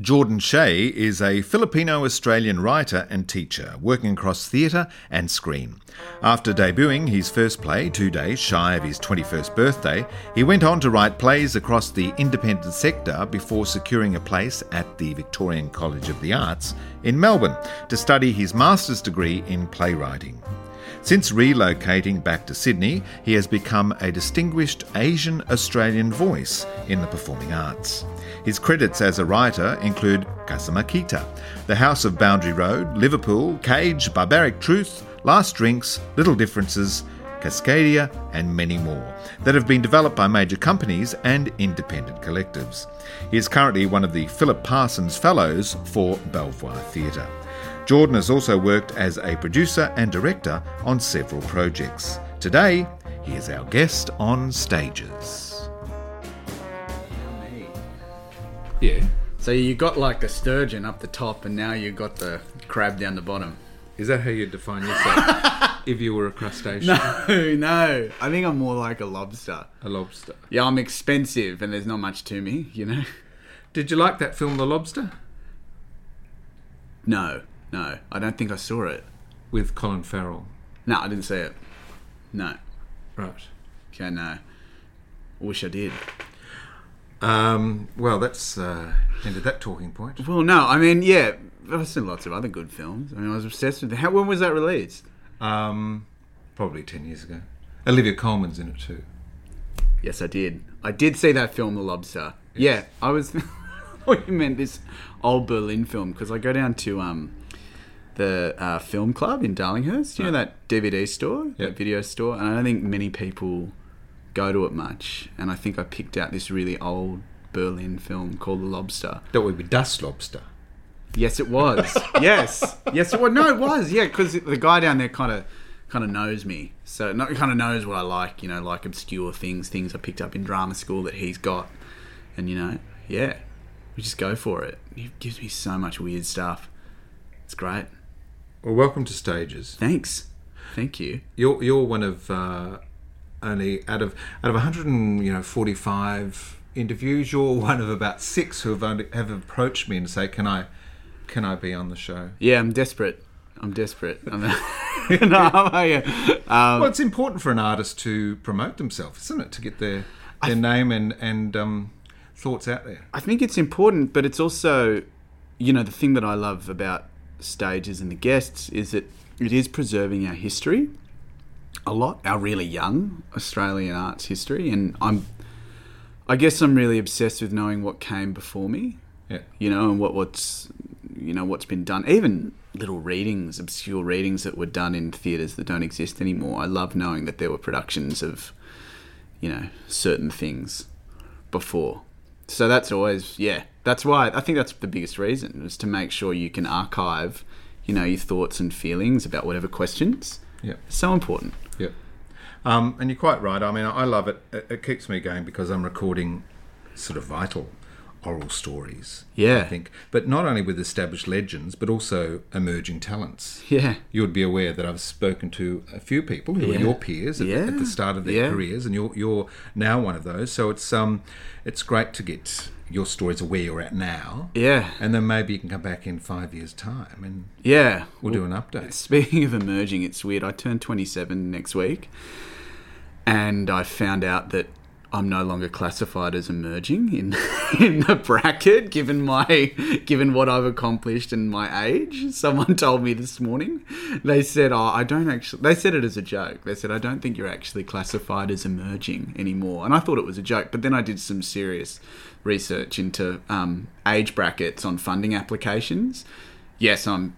Jordan Shea is a Filipino Australian writer and teacher working across theatre and screen. After debuting his first play, two days shy of his 21st birthday, he went on to write plays across the independent sector before securing a place at the Victorian College of the Arts in Melbourne to study his master's degree in playwriting. Since relocating back to Sydney, he has become a distinguished Asian Australian voice in the performing arts. His credits as a writer include Kasama Kita, The House of Boundary Road, Liverpool, Cage, Barbaric Truth, Last Drinks, Little Differences, Cascadia, and many more that have been developed by major companies and independent collectives. He is currently one of the Philip Parsons Fellows for Belvoir Theatre. Jordan has also worked as a producer and director on several projects. Today, he is our guest on Stages. Yeah. So you got like the sturgeon up the top, and now you got the crab down the bottom. Is that how you define yourself? if you were a crustacean, No, no. I think I'm more like a lobster. a lobster. Yeah, I'm expensive, and there's not much to me. You know. Did you like that film, The Lobster, No, no. I don't think I saw it. with Colin Farrell? No, I didn't see it. No. Right. Okay, no. Wish I did. Um, well, that's uh, ended that talking point. Well, no. I mean, yeah. I've seen lots of other good films. I mean, I was obsessed with. How when was that released? Um, probably ten years ago. Olivia Colman's in it too. Yes, I did. I did see that film, The Lobster. Yeah, I was. Thought you meant this old Berlin film because I go down to um, the uh, film club in Darlinghurst. You know that DVD store, Yep. that video store, and I don't think many people go to it much. And I think I picked out this really old Berlin film called The Lobster. That would be Dust Lobster. Yes, it was. yes, yes, it was. No, it was. Yeah, because the guy down there kind of kind of knows me, so not kind of knows what I like. You know, like obscure things, things I picked up in drama school that he's got, and you know, yeah, we just go for it. He gives me so much weird stuff. It's great. Well, welcome to Stages. Thanks. Thank you. You're you're one of uh, only out of out of 100 and you know 45 interviews. You're one of about six who have only, have approached me and say, "Can I can I be on the show?" Yeah, I'm desperate. I'm desperate. I'm no, yeah. Um, Well, it's important for an artist to promote themselves, isn't it? To get their their name and and um, thoughts out there. I think it's important, but it's also, you know, the thing that I love about stages and the guests is that it is preserving our history a lot, our really young Australian arts history, and I'm, I guess I'm really obsessed with knowing what came before me, Yeah. you know, and what what's, you know, what's been done, even little readings, obscure readings that were done in theatres that don't exist anymore. I love knowing that there were productions of, you know, certain things before. So that's always yeah. That's why I think that's the biggest reason is to make sure you can archive, you know, your thoughts and feelings about whatever questions. Yeah. So important. Um, and you're quite right. I mean, I love it. it. It keeps me going because I'm recording sort of vital oral stories. Yeah. I think, but not only with established legends, but also emerging talents. Yeah. You would be aware that I've spoken to a few people who are your peers at, the, at the start of their Yeah. careers, and you're you're now one of those. So it's um, it's great to get your stories of where you're at now, Yeah. and then maybe you can come back in five years' time and Yeah. we'll do an update. Speaking of emerging, it's weird. I turn 27 next week, and I found out that I'm no longer classified as emerging in in the bracket, given my given what I've accomplished and my age. Someone told me this morning. They said, "Oh, I don't actually." They said it as a joke. They said, "I don't think you're actually classified as emerging anymore." And I thought it was a joke, but then I did some serious research into um, age brackets on funding applications. Yes, I'm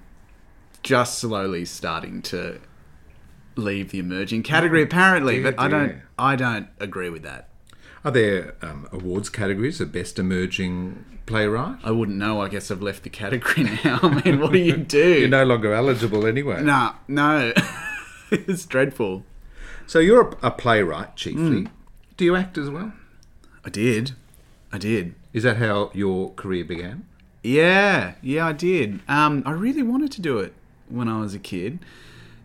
just slowly starting to leave the emerging category apparently dear, but i don't dear. i don't agree with that Are there um, awards categories of best emerging playwright? i wouldn't know i guess i've left the category now i mean what do you do You're no longer eligible anyway. nah no it's dreadful So you're a, a playwright chiefly. Hmm. Do you act as well? i did i did Is that how your career began? Yeah, yeah, I did. Um, I really wanted to do it when I was a kid.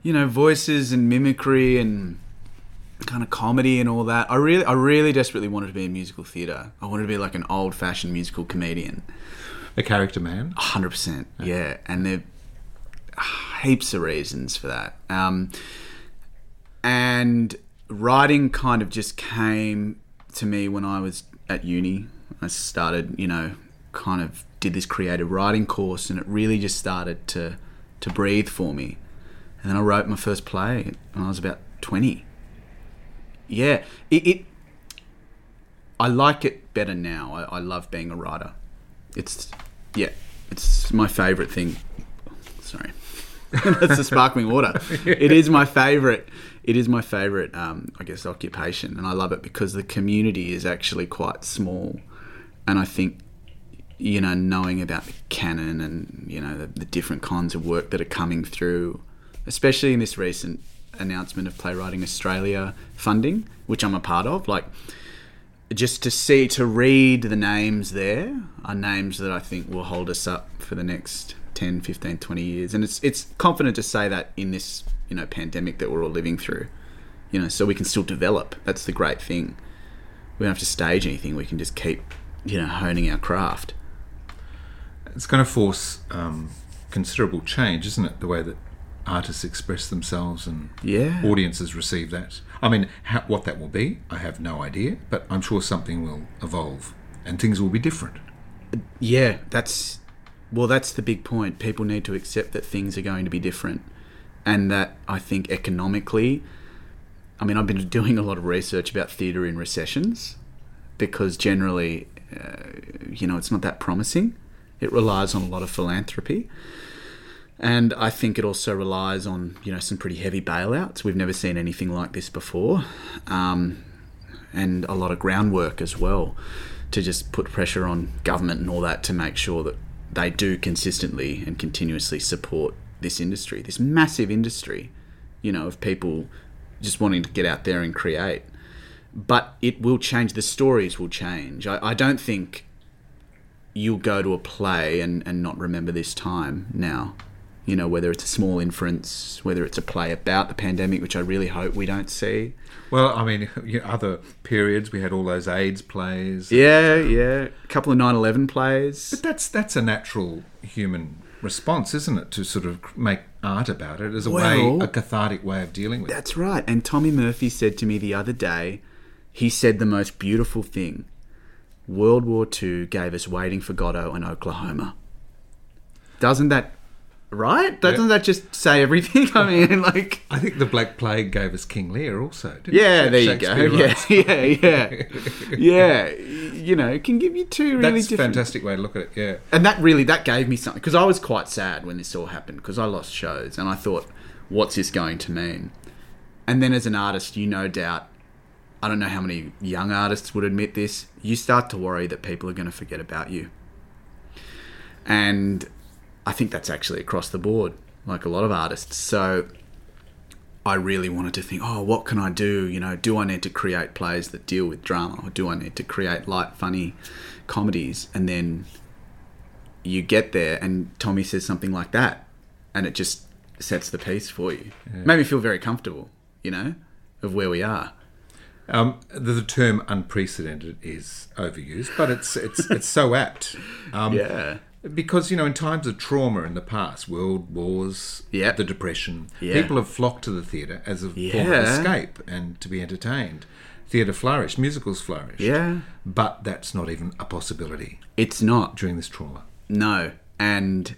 You know, voices and mimicry and kind of comedy and all that. I really, I really desperately wanted to be in musical theatre. I wanted to be like an old-fashioned musical comedian. a character man. Hundred percent, yeah, and there heaps of reasons for that. Um, and writing kind of just came to me when I was at uni. I started, you know, kind of did this creative writing course, and it really just started to to breathe for me. And then I wrote my first play when I was about twenty. Yeah, it. it I like it better now. I, I love being a writer. It's yeah, it's my favorite thing. Sorry, that's the sparkling water. It is my favorite. It is my favorite, um, I guess, occupation, and I love it because the community is actually quite small, and I think, you know, knowing about the canon and you know the, the different kinds of work that are coming through, especially in this recent announcement of Playwriting Australia funding, which I'm a part of, like just to see to read the names there are names that I think will hold us up for the next 10 15 20 years. And it's it's confident to say that in this you know pandemic that we're all living through you know so we can still develop. That's the great thing. We don't have to stage anything. We can just keep you know honing our craft. It's going to force um, considerable change, isn't it? The way that artists express themselves and Yeah. audiences receive that. I mean, how, what that will be, I have no idea, but I'm sure something will evolve and things will be different. Yeah, that's well, that's the big point. People need to accept that things are going to be different, and that I think economically, I mean, I've been doing a lot of research about theatre in recessions because generally, uh, you know, it's not that promising. It relies on a lot of philanthropy. And I think it also relies on, you know, some pretty heavy bailouts. We've never seen anything like this before. Um, and a lot of groundwork as well to just put pressure on government and all that to make sure that they do consistently and continuously support this industry, this massive industry, you know, of people just wanting to get out there and create. But it will change, the stories will change. I, I don't think you'll go to a play and, and not remember this time now. You know, whether it's a small inference, whether it's a play about the pandemic, which I really hope we don't see. Well, I mean, you know, other periods we had all those AIDS plays. Yeah, yeah. A couple of 9 11 plays. But that's that's a natural human response, isn't it? To sort of make art about it as a Well- way, a cathartic way of dealing with it. That's right. And Tommy Murphy said to me the other day, he said the most beautiful thing. World War II gave us Waiting for Godot and Oklahoma. Doesn't that right? Doesn't that just say everything? I mean, like I think the Black Plague gave us King Lear also. Didn't yeah, there you go. Yeah, yeah, yeah, yeah. You know, it can give you two really That's different. fantastic way to look at it. Yeah. and that really that gave me something because I was quite sad when this all happened because I lost shows and I thought, what's this going to mean? And then as an artist, you no doubt, I don't know how many young artists would admit this. You start to worry that people are going to forget about you, and I think that's actually across the board, like a lot of artists. So. I really wanted to think, oh, what can I do? You know, do I need to create plays that deal with drama, or do I need to create light, funny comedies? And then you get there and Tommy says something like that and it just sets the piece for you. Made me feel very comfortable, you know, of where we are. Um, the, the term unprecedented is overused, but it's it's it's so apt. Um, Yeah. Because you know, in times of trauma in the past, world wars, Yep. the depression, Yeah. people have flocked to the theatre as a form of escape and to be entertained. Theatre flourished, musicals flourished. Yeah. but that's not even a possibility It's not. during this trauma. No. And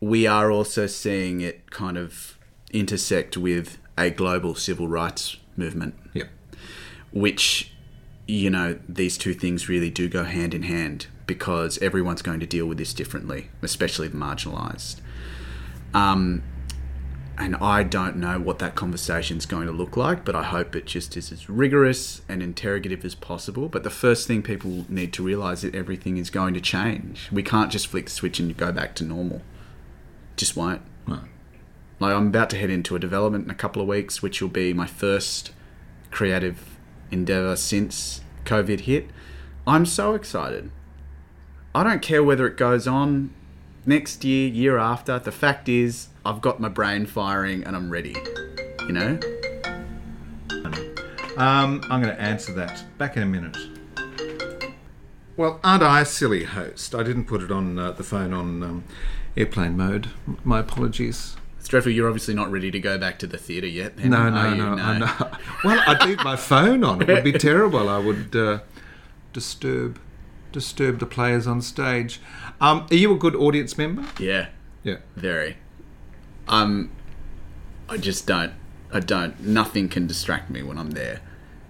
we are also seeing it kind of intersect with a global civil rights movement. Yep. which you know these two things really do go hand in hand because everyone's going to deal with this differently especially the marginalized um, and i don't know what that conversation's going to look like but i hope it just is as rigorous and interrogative as possible but the first thing people need to realize that everything is going to change we can't just flick the switch and go back to normal just won't No. like I'm about to head into a development in a couple of weeks, which will be my first creative endeavor since COVID hit. I'm so excited. I don't care whether it goes on next year, year after. The fact is, I've got my brain firing and I'm ready. You know? Um, I'm going to answer that back in a minute. Well, aren't I a silly host? I didn't put it on uh, the phone on um, airplane mode. My apologies. It's dreadful. You're obviously not ready to go back to the theatre yet. Henry, No, no, you? no, I'm not. Well, I'd leave my phone on. It would be terrible. I would uh, disturb disturb the players on stage. Um, are you a good audience member? Yeah, Yeah. very. Um, I just don't. I don't. Nothing can distract me when I'm there.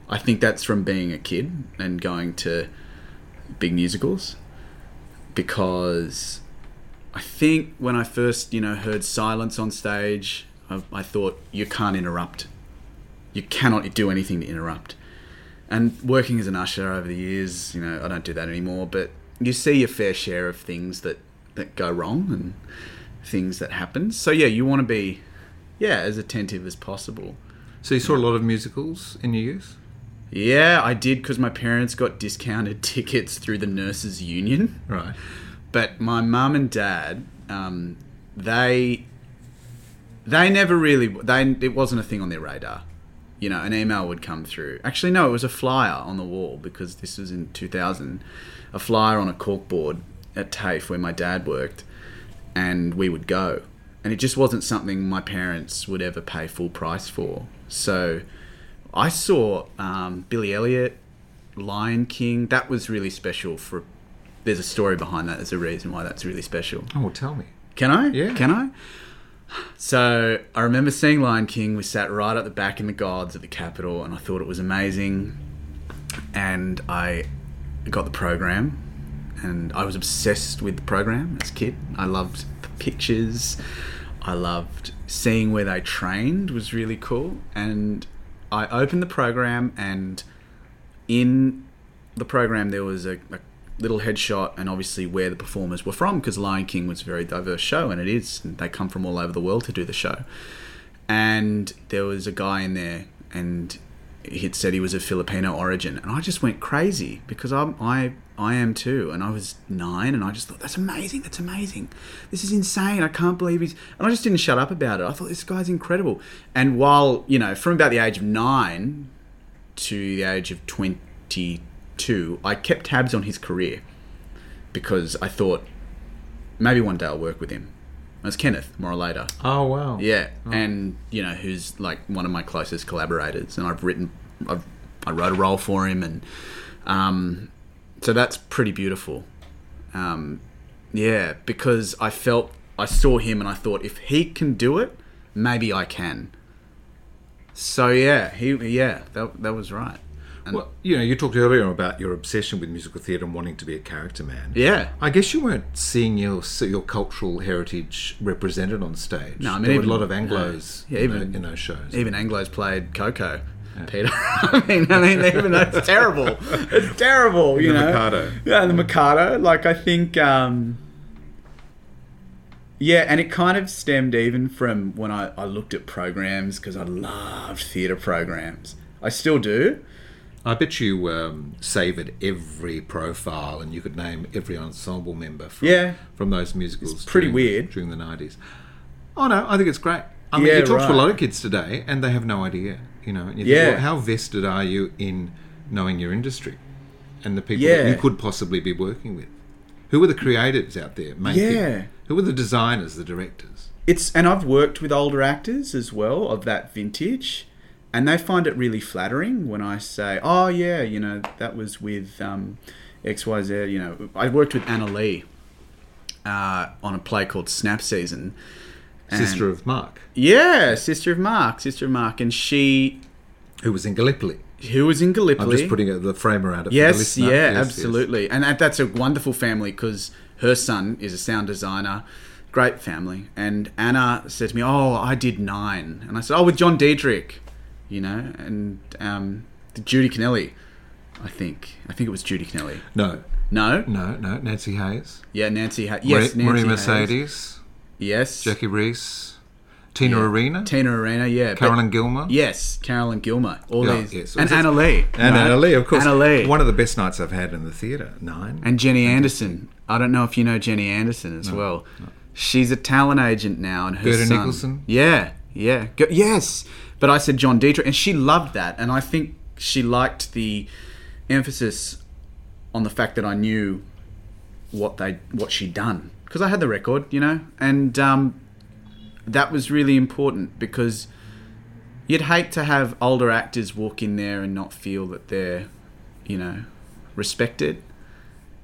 I think that's from being a kid and going to big musicals because I think when I first, you know, heard silence on stage, I, I thought you can't interrupt. You cannot do anything to interrupt. And working as an usher over the years, you know, I don't do that anymore, but you see your fair share of things that, that go wrong and things that happen. So yeah, you want to be, yeah, as attentive as possible. So you saw a lot of musicals in your youth? Yeah, I did because my parents got discounted tickets through the nurses' union. Right. but my mum and dad um, they they never really they it wasn't a thing on their radar you know an email would come through actually no it was a flyer on the wall because this was in 2000 a flyer on a corkboard at TAFE where my dad worked and we would go and it just wasn't something my parents would ever pay full price for so I saw um, Billy Elliot Lion King that was really special for there's a story behind that. There's a reason why that's really special. Oh, well, tell me. Can I? Yeah. Can I? So I remember seeing Lion King. We sat right at the back in the gods at the Capitol, and I thought it was amazing. And I got the program, and I was obsessed with the program as a kid. I loved the pictures. I loved seeing where they trained was really cool. And I opened the program, and in the program there was a, a little headshot and obviously where the performers were from because Lion King was a very diverse show and it is they come from all over the world to do the show. And there was a guy in there and he'd said he was of Filipino origin and I just went crazy because I'm I I am too. And I was nine and I just thought that's amazing that's amazing. This is insane I can't believe he's and I just didn't shut up about it. I thought this guy's incredible. And while you know from about the age of nine to the age of 22, I kept tabs on his career because I thought maybe one day I'll work with him. It was Kenneth Moraleda. Oh, wow. Yeah, and you know who's like one of my closest collaborators, and I've written, I've, I wrote a role for him, and um, so that's pretty beautiful. Um, yeah, because I felt I saw him, and I thought if he can do it, maybe I can. So yeah, he yeah that that was right. And Well, you know, you talked earlier about your obsession with musical theatre and wanting to be a character man. yeah, I guess you weren't seeing your your cultural heritage represented on stage. No, I mean, there were even- a lot of Anglo's yeah, in, even- in those shows. even Anglo's played Coco. Peter, I mean, I mean, even though it's terrible, it's terrible, you The know. Mikado. Yeah, the Mikado. Like I think, um, yeah, and it kind of stemmed even from when I, I looked at programs because I loved theatre programs. I still do. I bet you um, savoured every profile, and you could name every ensemble member from, Yeah. from those musicals. It's pretty during, weird. during the nineties. Oh no, I think it's great. I mean, Yeah, you talk to a lot of kids today, and they have no idea. You know, and you Yeah. think, well, how vested are you in knowing your industry and the people Yeah. that you could possibly be working with? Who are the creatives out there making? Yeah. Who are the designers, the directors? It's and I've worked with older actors as well of that vintage, and they find it really flattering when I say, "Oh yeah, you know that was with um, X Y Z." You know, I worked with Anna Lee uh, on a play called Snap Season. Sister of Mark, yeah, sister of Mark, sister of Mark, and she who was in Gallipoli. who was in Gallipoli. I'm just putting the frame around it. Yes, the yeah, Yes, yes. absolutely. And that, that's a wonderful family because her son is a sound designer. Great family. And Anna said to me, Oh, I did nine. And I said, Oh, with John Diedrich, you know, and um, Judi Connelli, I think. I think it was Judi Connelli. No, No? no, no. Nancy Hayes. Yeah, Nancy. Ha- yes, Marie, Nancy Marie Hayes. Mercedes. Yes. Jackie Reese. Tina Yeah. Arena. Tina Arena, yeah. Caroline Gillmer. Yes, Caroline Gillmer. All Yeah, these. yes. And Anna Lee. And right? Anna Lee, of course. Anna Lee. One of the best nights I've had in the theatre. Nine. And Jenny Anderson. I don't know if you know Jenny Anderson as well. She's a talent agent now, and her Gerda son. Nicholson? Yeah, yeah, Go- yes. But I said John Diedrich, and she loved that, and I think she liked the emphasis on the fact that I knew what they what she'd done because I had the record, you know, and um, that was really important because you'd hate to have older actors walk in there and not feel that they're, you know, respected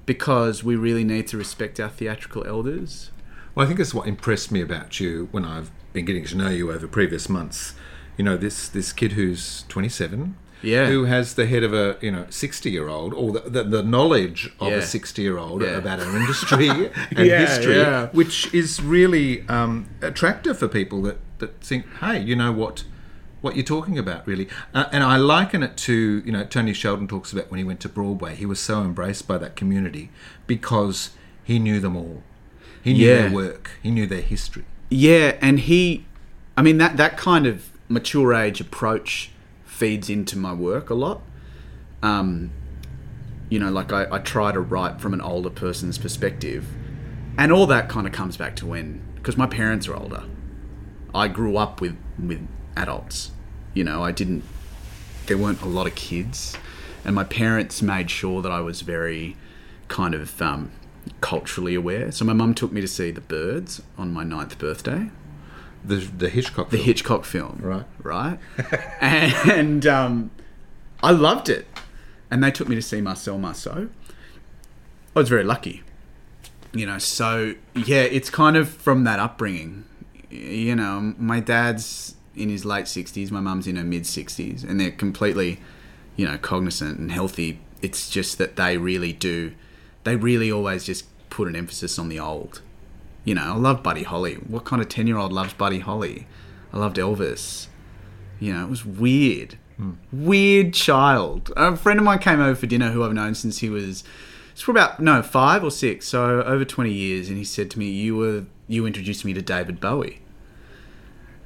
because we really need to respect our theatrical elders. Well, I think that's what impressed me about you when I've been getting to know you over previous months. You know, this this kid who's 27, Yeah. who has the head of a you know 60 year old, or the, the, the knowledge of Yeah. a 60 year old Yeah. about our industry and Yeah, history, which is really um, attractive for people that that think, hey, you know what. What you're talking about, really, uh, and I liken it to you know Tony Sheldon talks about when he went to Broadway. He was so embraced by that community because he knew them all. He knew their work. He knew their history. Yeah, and he, I mean that that kind of mature age approach feeds into my work a lot. Um, you know, like I, I try to write from an older person's perspective, and all that kind of comes back to when because my parents are older. I grew up with with adults. You know, I didn't. There weren't a lot of kids, and my parents made sure that I was very kind of um, culturally aware. So my mum took me to see The Birds on my ninth birthday, The the Hitchcock. the film. Hitchcock film, Right. Right, and um, I loved it. And they took me to see Marcel Marceau. I was very lucky, you know. So yeah, it's kind of from that upbringing. You know, my dad's in his late sixties, my mum's in her mid sixties, and they're completely, you know, cognizant and healthy. It's just that they really do, they really always just put an emphasis on the old. You know, I love Buddy Holly. What kind of ten year old loves Buddy Holly? I loved Elvis. You know, it was weird. Hmm. Weird child. A friend of mine came over for dinner who I've known since he was it's for about no, five or six, so over twenty years, and he said to me, You were you introduced me to David Bowie.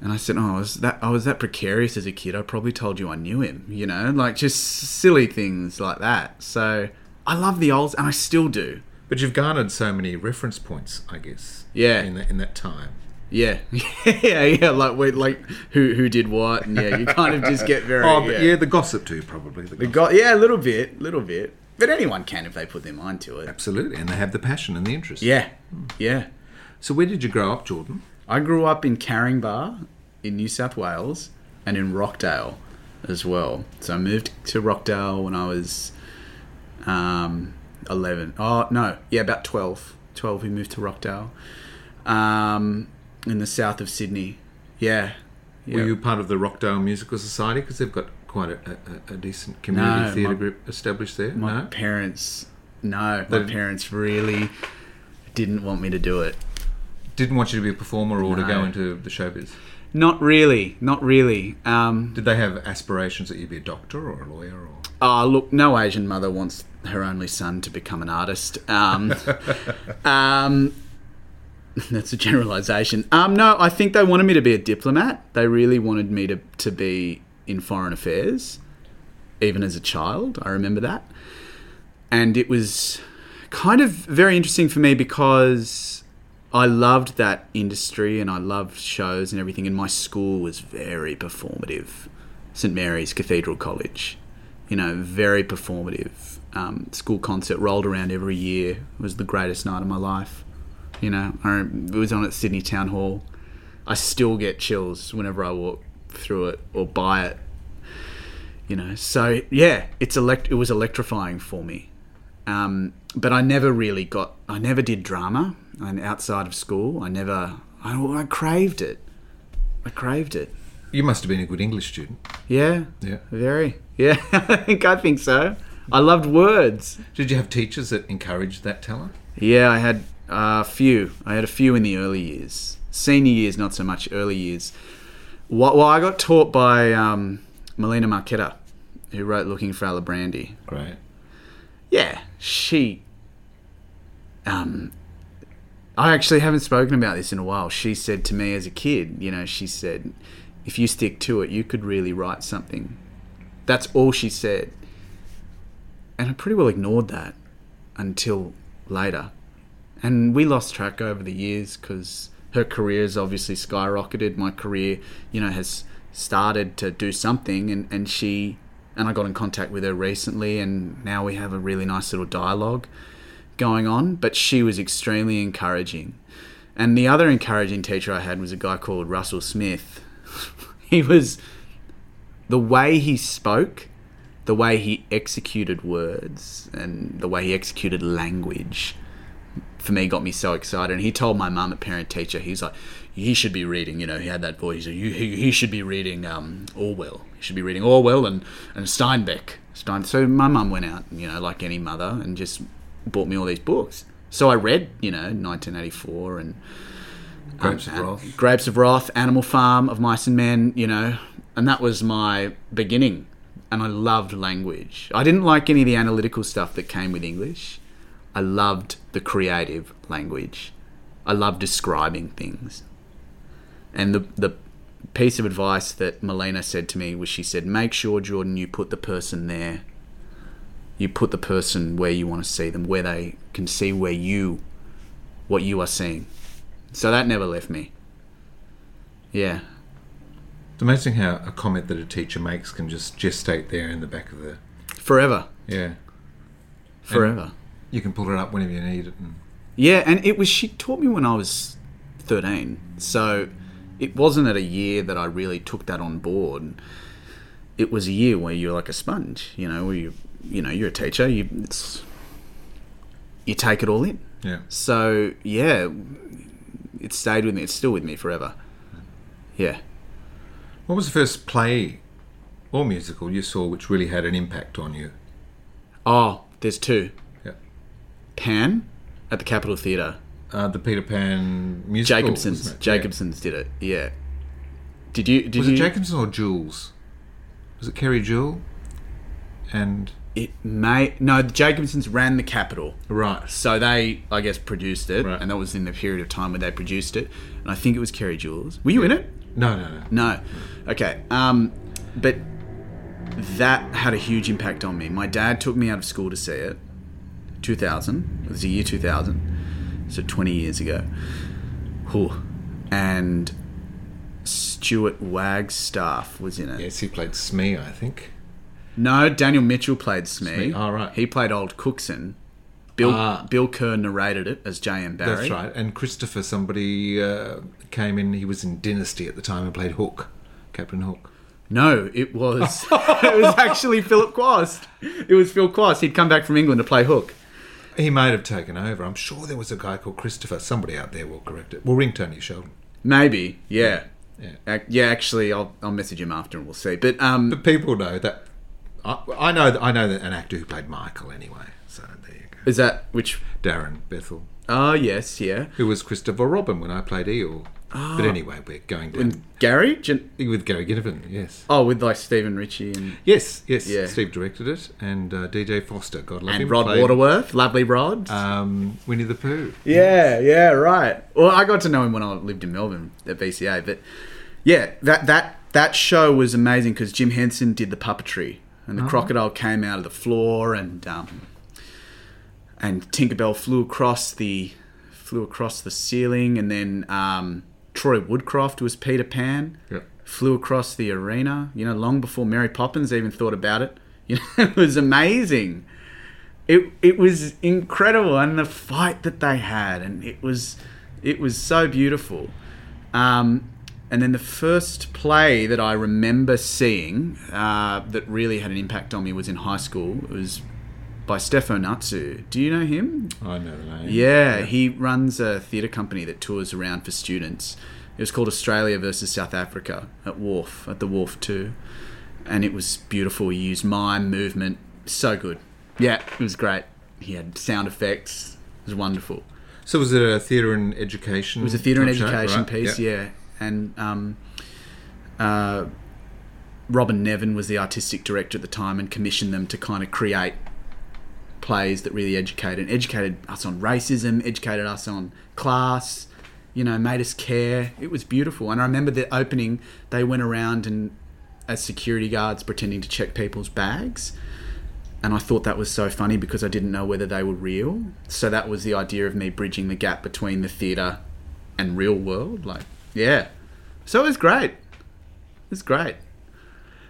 And I said, Oh, I was that I was that precarious as a kid, I probably told you I knew him, you know, like just silly things like that. So I love the olds and I still do. But you've garnered so many reference points, I guess. Yeah. In that in that time. Yeah, yeah, yeah. Like wait, like who who did what, and yeah, you kind of just get very. Oh, but yeah, the gossip too, probably. The The gossip. go- yeah, a little bit, little bit. But anyone can if they put their mind to it. Absolutely, and they have the passion and the interest. Yeah, yeah. So where did you grow up, Jordan? I grew up in Caringbah in New South Wales and in Rockdale as well. So I moved to Rockdale when I was um, 11. Oh, no. Yeah, about 12. 12 we moved to Rockdale um, in the south of Sydney. Yeah. Were you part of the Rockdale Musical Society? Because they've got quite a, a, a decent community No, theatre my- group established there. My no, parents, no, They my parents really didn't want me to do it. didn't want you to be a performer or to go into the showbiz. Not really, not really. Um, Did they have aspirations that you'd be a doctor or a lawyer or? Oh, look, no Asian mother wants her only son to become an artist. Um, um, that's a generalization. Um, no, I think they wanted me to be a diplomat. They really wanted me to, to be in foreign affairs, even as a child. I remember that. And it was kind of very interesting for me because I loved that industry and I loved shows and everything. And my school was very performative. St Mary's Cathedral College, you know, very performative. Um, school concert rolled around every year. It was the greatest night of my life. You know, I, it was on at Sydney Town Hall. I still get chills whenever I walk through it or by it. You know, so yeah, it's elect- It was electrifying for me. Um, but I never really got. I never did drama. And outside of school, I never. I, I craved it. I craved it. You must have been a good English student. Yeah. Yeah. Very. Yeah. I think I think so. I loved words. Did you have teachers that encouraged that talent? Yeah, I had a few. I had a few in the early years. Senior years, not so much. Early years. Well, well I got taught by um, Melina Marchetta, who wrote Looking for Alibrandi. Great. Yeah, she. Um, I actually haven't spoken about this in a while. She said to me as a kid, you know, she said, if you stick to it, you could really write something. That's all she said. And I pretty well ignored that until later. And we lost track over the years because her career has obviously skyrocketed. My career, you know, has started to do something, and, and she and I got in contact with her recently, and now we have a really nice little dialogue going on. But she was extremely encouraging. And the other encouraging teacher I had was a guy called Russell Smith. he was the way he spoke, the way he executed words, and the way he executed language for me got me so excited. And he told my mum at parent teacher, he's like, he should be reading, you know, he had that voice. He, he, he should be reading um, Orwell. He should be reading Orwell and, and Steinbeck. Stein. So my mum went out, you know, like any mother, and just bought me all these books. So I read, you know, 1984 and Grapes of um, Wrath. Grapes of Wrath, Animal Farm, Of Mice and Men, you know, and that was my beginning. And I loved language. I didn't like any of the analytical stuff that came with English. I loved the creative language. I loved describing things. And the the piece of advice that Melina said to me was she said, Make sure, Jordan, you put the person there. You put the person where you want to see them, where they can see where you what you are seeing. So that never left me. Yeah. It's amazing how a comment that a teacher makes can just gestate there in the back of the. Forever. Yeah. Forever. You can pull it up whenever you need it. And Yeah, and it was she taught me when I was 13. So it wasn't at a year that I really took that on board. It was a year where you're like a sponge, you know, where you you know, you're a teacher, you it's you take it all in. yeah. So, yeah, it stayed with me. It's still with me forever. Yeah. What was the first play or musical you saw which really had an impact on you? Oh, there's two. Yeah. Pan at the Capitol Theatre. Uh, the Peter Pan musical. Jacobsen's. Jacobsen's did it. Yeah. Did you? Did Was you? it Jacobson or Jules? Was it Kerry Jewell? And It may no. The Jacobsens ran the Capitol, right. so they, I guess, produced it, Right. and that was in the period of time where they produced it. And I think it was Kerry Jules. Were you in it? No, no, no. No. Okay. Um, but that had a huge impact on me. My dad took me out of school to see it. 2000. It was the year 2000. So 20 years ago. Whew. And Stuart Wagstaff was in it. Yes, he played Smee, I think. No, Daniel Mitchell played Smee. Smee, oh, right. He played Old Cookson. Bill Ah. Bill Kerr narrated it as J.M. Barrie. That's right. And Christopher, somebody uh, came in. He was in Dynasty at the time and played Hook, Captain Hook. No, it was it was actually Philip Quast. It was Phil Quast. He'd come back from England to play Hook. He may have taken over. I'm sure there was a guy called Christopher. Somebody out there will correct it. We'll ring Tony Sheldon. Maybe, yeah. Yeah. Ac- yeah, actually, I'll, I'll message him after and we'll see. But um, But people know that. I, I know. I know that an actor who played Michael anyway. So there you go. is that which? Darren Bethel, Oh yes, yeah. who was Christopher Robin when I played Eel. But anyway, we're going down And Gary? Gen- with Gary Ginnivan. Yes. oh, with like Stephen Ritchie and Yes, yes. Yeah. Steve directed it, and uh, DJ Foster, God love and him, Rod played, Waterworth, lovely Rod. um, Winnie the Pooh. Yeah, yeah, right. Well, I got to know him when I lived in Melbourne at VCA, but yeah, that that that show was amazing because Jim Henson did the puppetry, and the crocodile came out of the floor, and um, and Tinkerbell flew across the flew across the ceiling, and then um, Troy Woodcroft was Peter Pan. Yeah. Flew across the arena, you know, long before Mary Poppins even thought about it. You know, it was amazing it it was incredible and the fight that they had and it was it was so beautiful um, and then the first play that I remember seeing uh, that really had an impact on me was in high school it was by Stefo Nantsou do you know him I know the name. yeah, he runs a theatre company that tours around for students. It was called Australia versus South Africa at Wharf, at the Wharf 2. And it was beautiful. He used mime, movement. So good. Yeah, it was great. He had sound effects. It was wonderful. So was it a theatre and education? It was a theatre and show? education Right, piece, yeah. And um, uh, Robyn Nevin was the artistic director at the time and commissioned them to kind of create plays that really educated and educated us on racism, educated us on class, you know, made us care. It was beautiful. And I remember the opening, they went around and as security guards pretending to check people's bags. And I thought that was so funny because I didn't know whether they were real. So that was the idea of me bridging the gap between the theatre and real world. Like, yeah. So it was great. It was great.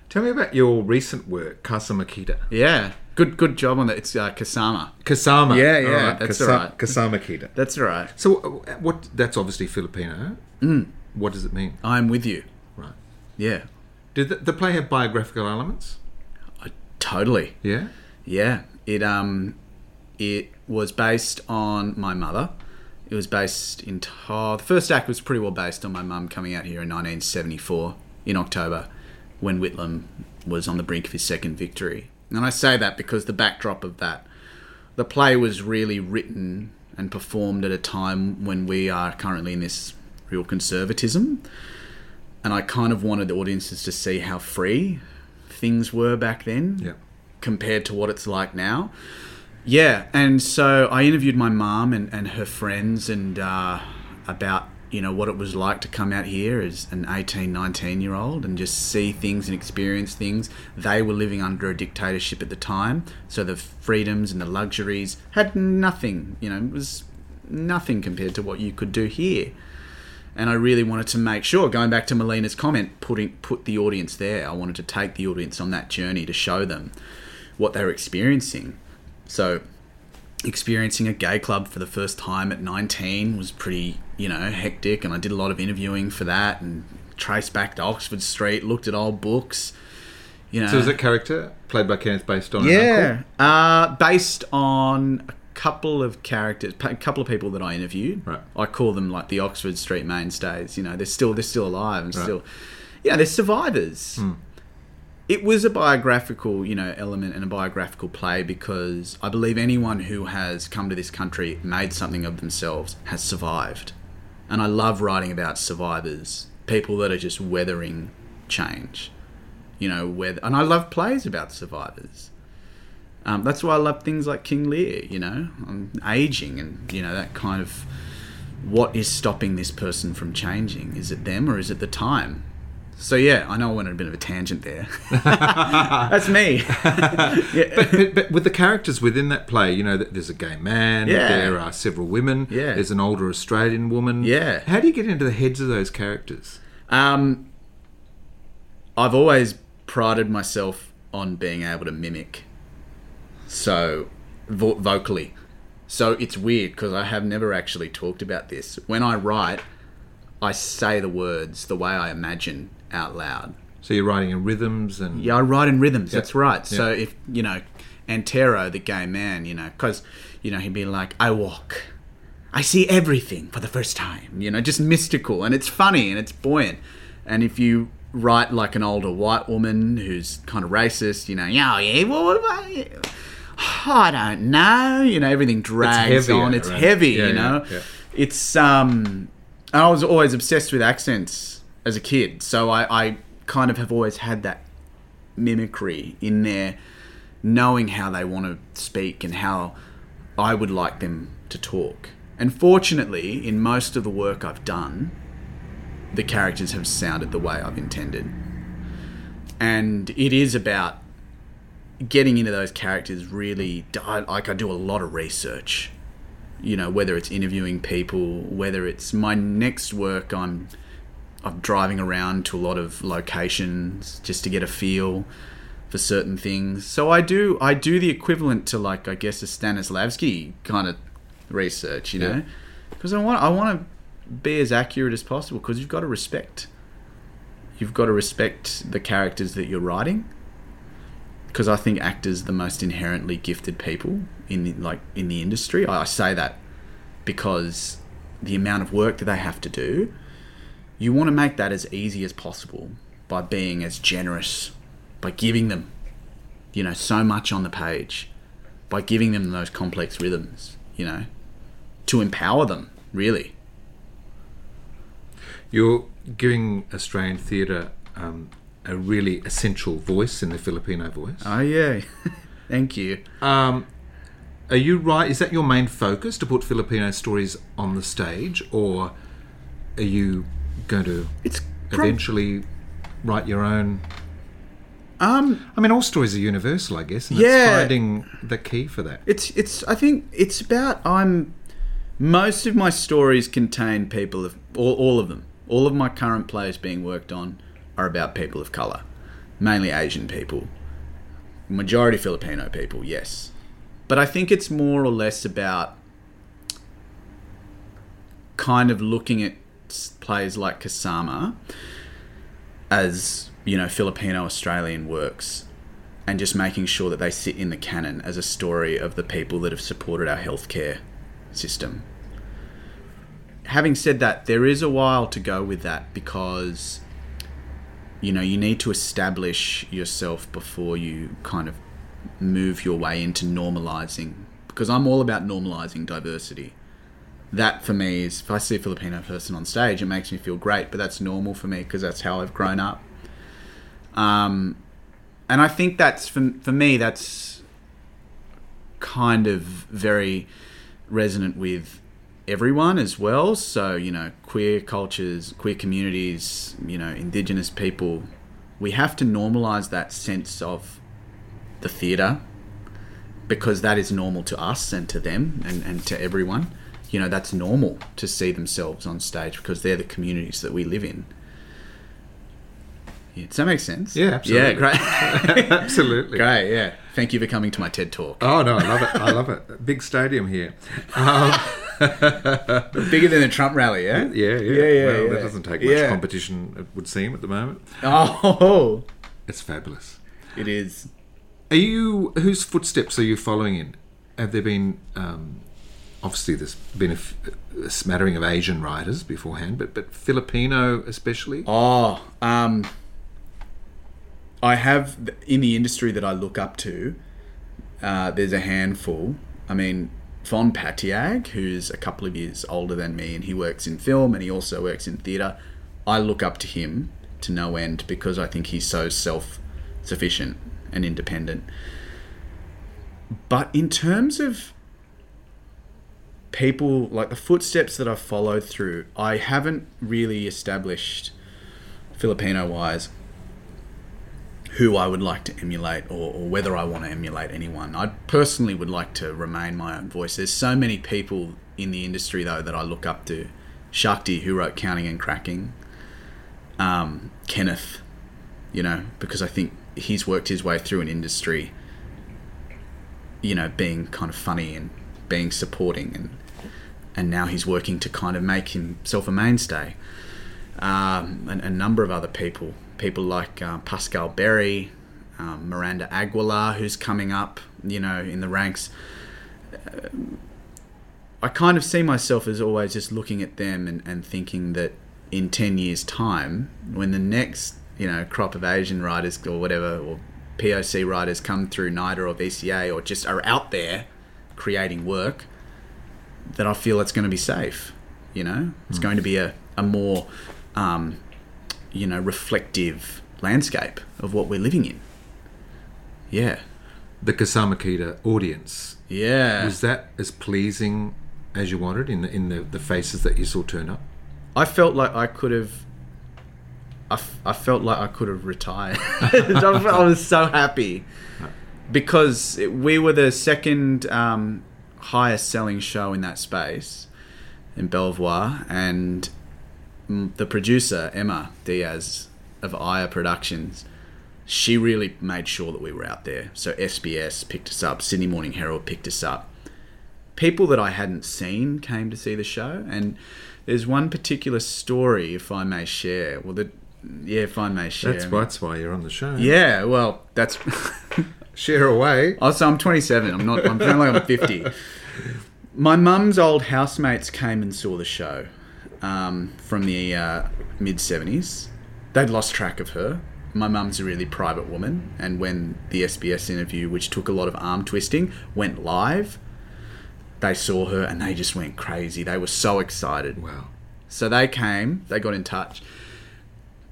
Tell me about your recent work, Casa Makita. Yeah, good good job on that. It's uh, Kasama. Kasama. Yeah, yeah, that's Kasa- all right. Kasama Kita. That's all right. So, uh, what? That's obviously Filipino. Mm. What does it mean? I'm with you. Right. Yeah, Did the, the play have biographical elements? I, totally. Yeah. Yeah, it um, it was based on my mother. It was based in Oh, the first act was pretty well based on my mum coming out here in 1974 in October, when Whitlam was on the brink of his second victory. And I say that because the backdrop of that, the play was really written and performed at a time when we are currently in this real conservatism. And I kind of wanted the audiences to see how free things were back then Yeah. compared to what it's like now. Yeah, and so I interviewed my mom and, and her friends and uh, about you know what it was like to come out here as an 18 19 year old and just see things and experience things they were living under a dictatorship at the time so the freedoms and the luxuries had nothing you know it was nothing compared to what you could do here and I really wanted to make sure, going back to Melina's comment, putting put the audience there. I wanted to take the audience on that journey to show them what they were experiencing. So, experiencing a gay club for the first time at 19 was pretty, you know, hectic, and I did a lot of interviewing for that and traced back to Oxford Street, looked at old books. You know, So, is that character played by Kenneth based on yeah, uh, based on a couple of characters, a couple of people that I interviewed. Right. I call them like the Oxford Street mainstays. You know, they're still they're still alive and still, yeah, they're survivors. It was a biographical, you know, element and a biographical play because I believe anyone who has come to this country, made something of themselves, has survived, and I love writing about survivors, people that are just weathering change you know, where and I love plays about survivors. Um, that's why I love things like King Lear. You know, um, aging and you know that kind of what is stopping this person from changing? Is it them or is it the time? So yeah, I know I went on a bit of a tangent there. that's me. yeah. But, but, but with the characters within that play, you know, there's a gay man, Yeah. there are several women, Yeah. there's an older Australian woman. Yeah. How do you get into the heads of those characters? Um, I've always prided myself on being able to mimic, so vo- vocally. So it's weird because I have never actually talked about this. When I write, I say the words the way I imagine out loud. So you're writing in rhythms and Yeah, I write in rhythms. Yeah. That's right. So if you know, Antero, the gay man, you know, because you know he'd be like, "I walk, I see everything for the first time." You know, just mystical, and it's funny and it's buoyant. And if you write like an older white woman who's kind of racist, you know, yeah, yeah, well, what about you?" I don't know. You know, everything drags heavier, on. It's right? heavy. Yeah, you yeah, know, yeah. it's um. I was always obsessed with accents as a kid, so I, I kind of have always had that mimicry in there, knowing how they want to speak and how I would like them to talk. And fortunately, in most of the work I've done, the characters have sounded the way I've intended. And it is about getting into those characters really like I do a lot of research you know whether it's interviewing people whether it's my next work I'm I'm driving around to a lot of locations just to get a feel for certain things. So I do I do the equivalent to like I guess a Stanislavski kind of research you know? Because I want I want to be as accurate as possible because you've got to respect you've got to respect the characters that you're writing because I think actors are the most inherently gifted people in the, like in the industry. I, I say that because the amount of work that they have to do, you want to make that as easy as possible by being as generous, by giving them, you know, so much on the page, by giving them those complex rhythms, you know, to empower them really. You're giving Australian theatre um, a really essential voice in the Filipino voice. Oh yeah, thank you. Um, are you right? Is that your main focus to put Filipino stories on the stage, or are you going to It's prob- eventually write your own? um I mean, all stories are universal, I guess, and Yeah. it's finding the key for that. It's it's. I think it's about. I'm. Most of my stories contain people of all, all of them. All of my current plays being worked on are about people of color, mainly Asian people, majority Filipino people, yes. But I think it's more or less about kind of looking at plays like Kasama as, you know, Filipino Australian works and just making sure that they sit in the canon as a story of the people that have supported our healthcare system. Having said that, there is a while to go with that because you know you need to establish yourself before you kind of move your way into normalizing because I'm all about normalizing diversity. That for me is if I see a Filipino person on stage, it makes me feel great, but that's normal for me because that's how I've grown up. Um, and I think that's for for me that's kind of very resonant with everyone as well. So you know, queer cultures, queer communities, you know, indigenous people, we have to normalize that sense of the theatre because that is normal to us and to them and, and to everyone. You know, that's normal to see themselves on stage because they're the communities that we live in. Yeah, does that make sense? Yeah, absolutely. Yeah, great. Absolutely. great, yeah. Thank you for coming to my TED Talk. Oh no, I love it. I love it. Big stadium here. Um, Bigger than the Trump rally, yeah? yeah, yeah, Yeah, yeah, Well, yeah. that doesn't take much competition. It would seem at the moment. Oh, It's fabulous. it is. Are you whose footsteps are you following in? Have there been um, obviously there's been a, f- a smattering of Asian writers beforehand, but but Filipino especially. Oh, um, I have in the industry that I look up to. Uh, there's a handful. I mean, Von Patiag, who's a couple of years older than me, and he works in film and he also works in theatre. I look up to him to no end because I think he's so self-sufficient and independent. But in terms of people like the footsteps that I've followed through, I haven't really established Filipino wise who I would like to emulate or, or whether I want to emulate anyone. I personally would like to remain my own voice. There's so many people in the industry though that I look up to. Shakthi, who wrote Counting and Cracking, um, Kenneth, you know, because I think he's worked his way through an industry, you know, being kind of funny and being supporting and and now he's working to kind of make himself a mainstay. Um, and a number of other people, people like uh, Pascal Berry, um, Miranda Aguilar, who's coming up, you know, in the ranks. Um, I kind of see myself as always just looking at them and, and thinking that in 10 years' time, when the next, you know, crop of Asian writers or whatever, or POC writers come through NIDA or VCA or just are out there creating work, that I feel it's going to be safe. You know, it's going to be a, a more, um, you know, reflective landscape of what we're living in. Yeah. The Kasama Kita audience Yeah. was that as pleasing as you wanted in the, in the, the faces that you saw turn up? I felt like I could have. I, f- I felt like I could have retired. I was so happy because it, we were the second um, highest selling show in that space in Belvoir, and the producer Emma Diaz of Aya Productions, she really made sure that we were out there. So SBS picked us up, Sydney Morning Herald picked us up. People that I hadn't seen came to see the show, and there's one particular story, if I may share. Well, the yeah, if I may share. That's, that's why you're on the show. Yeah, well, that's. Share away. Oh, so I'm 27. I'm not. I'm feeling like I'm 50. My mum's old housemates came and saw the show um, from the uh, mid 70s. They'd lost track of her. My mum's a really private woman, and when the SBS interview, which took a lot of arm twisting, went live, they saw her and they just went crazy. They were so excited. Wow. So they came, they got in touch.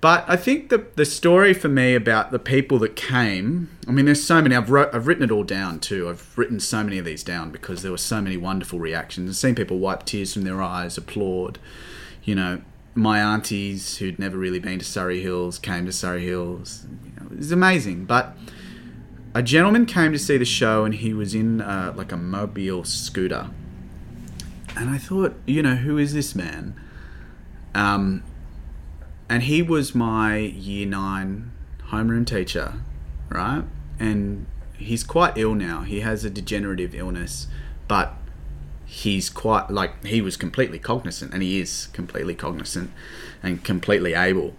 But I think the the story for me about the people that came, I mean, there's so many. I've wrote, I've written it all down too. I've written so many of these down because there were so many wonderful reactions. I've seen people wipe tears from their eyes, applaud. You know, my aunties who'd never really been to Surry Hills came to Surry Hills. You know, it was amazing. But a gentleman came to see the show and he was in uh, like a mobile scooter. And I thought, you know, who is this man? Um, and he was my year nine homeroom teacher, right? And he's quite ill now. He has a degenerative illness, but he's quite like he was completely cognizant, and he is completely cognizant and completely able.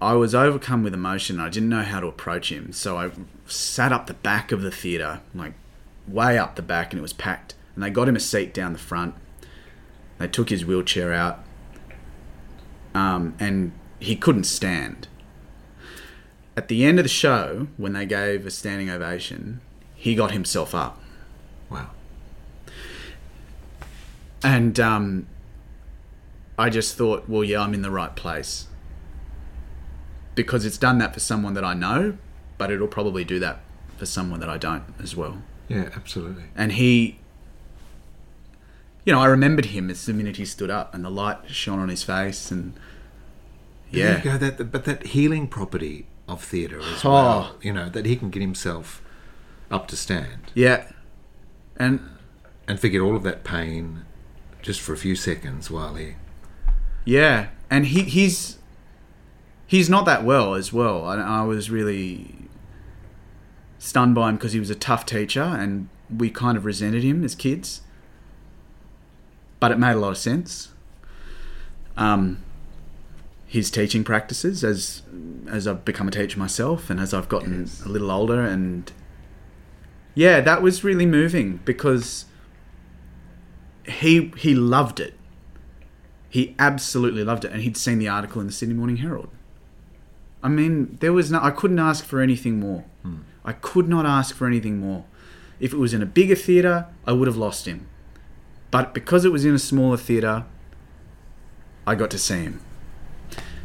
I was overcome with emotion. I didn't know how to approach him, so I sat up the back of the theater, like way up the back, and it was packed. And they got him a seat down the front. They took his wheelchair out, um, and he couldn't stand. At the end of the show, when they gave a standing ovation, he got himself up. Wow. And um, I just thought, well, yeah, I'm in the right place. Because it's done that for someone that I know, but it'll probably do that for someone that I don't as well. Yeah, absolutely. And he, you know, I remembered him as the minute he stood up and the light shone on his face. And There yeah, you go. That, but that healing property of theatre as Oh. well. You know that he can get himself up to stand yeah. And and forget all of that pain just for a few seconds while he. Yeah, and he he's he's not that well as well. I, I was really stunned by him because he was a tough teacher, and we kind of resented him as kids. But it made a lot of sense. Um, his teaching practices as as I've become a teacher myself, and as I've gotten Yes. a little older, and yeah, that was really moving because he he loved it. He absolutely loved it, and he'd seen the article in the Sydney Morning Herald. I mean, there was no. I couldn't ask for anything more. I could not ask for anything more. If it was in a bigger theatre, I would have lost him. But because it was in a smaller theatre, I got to see him.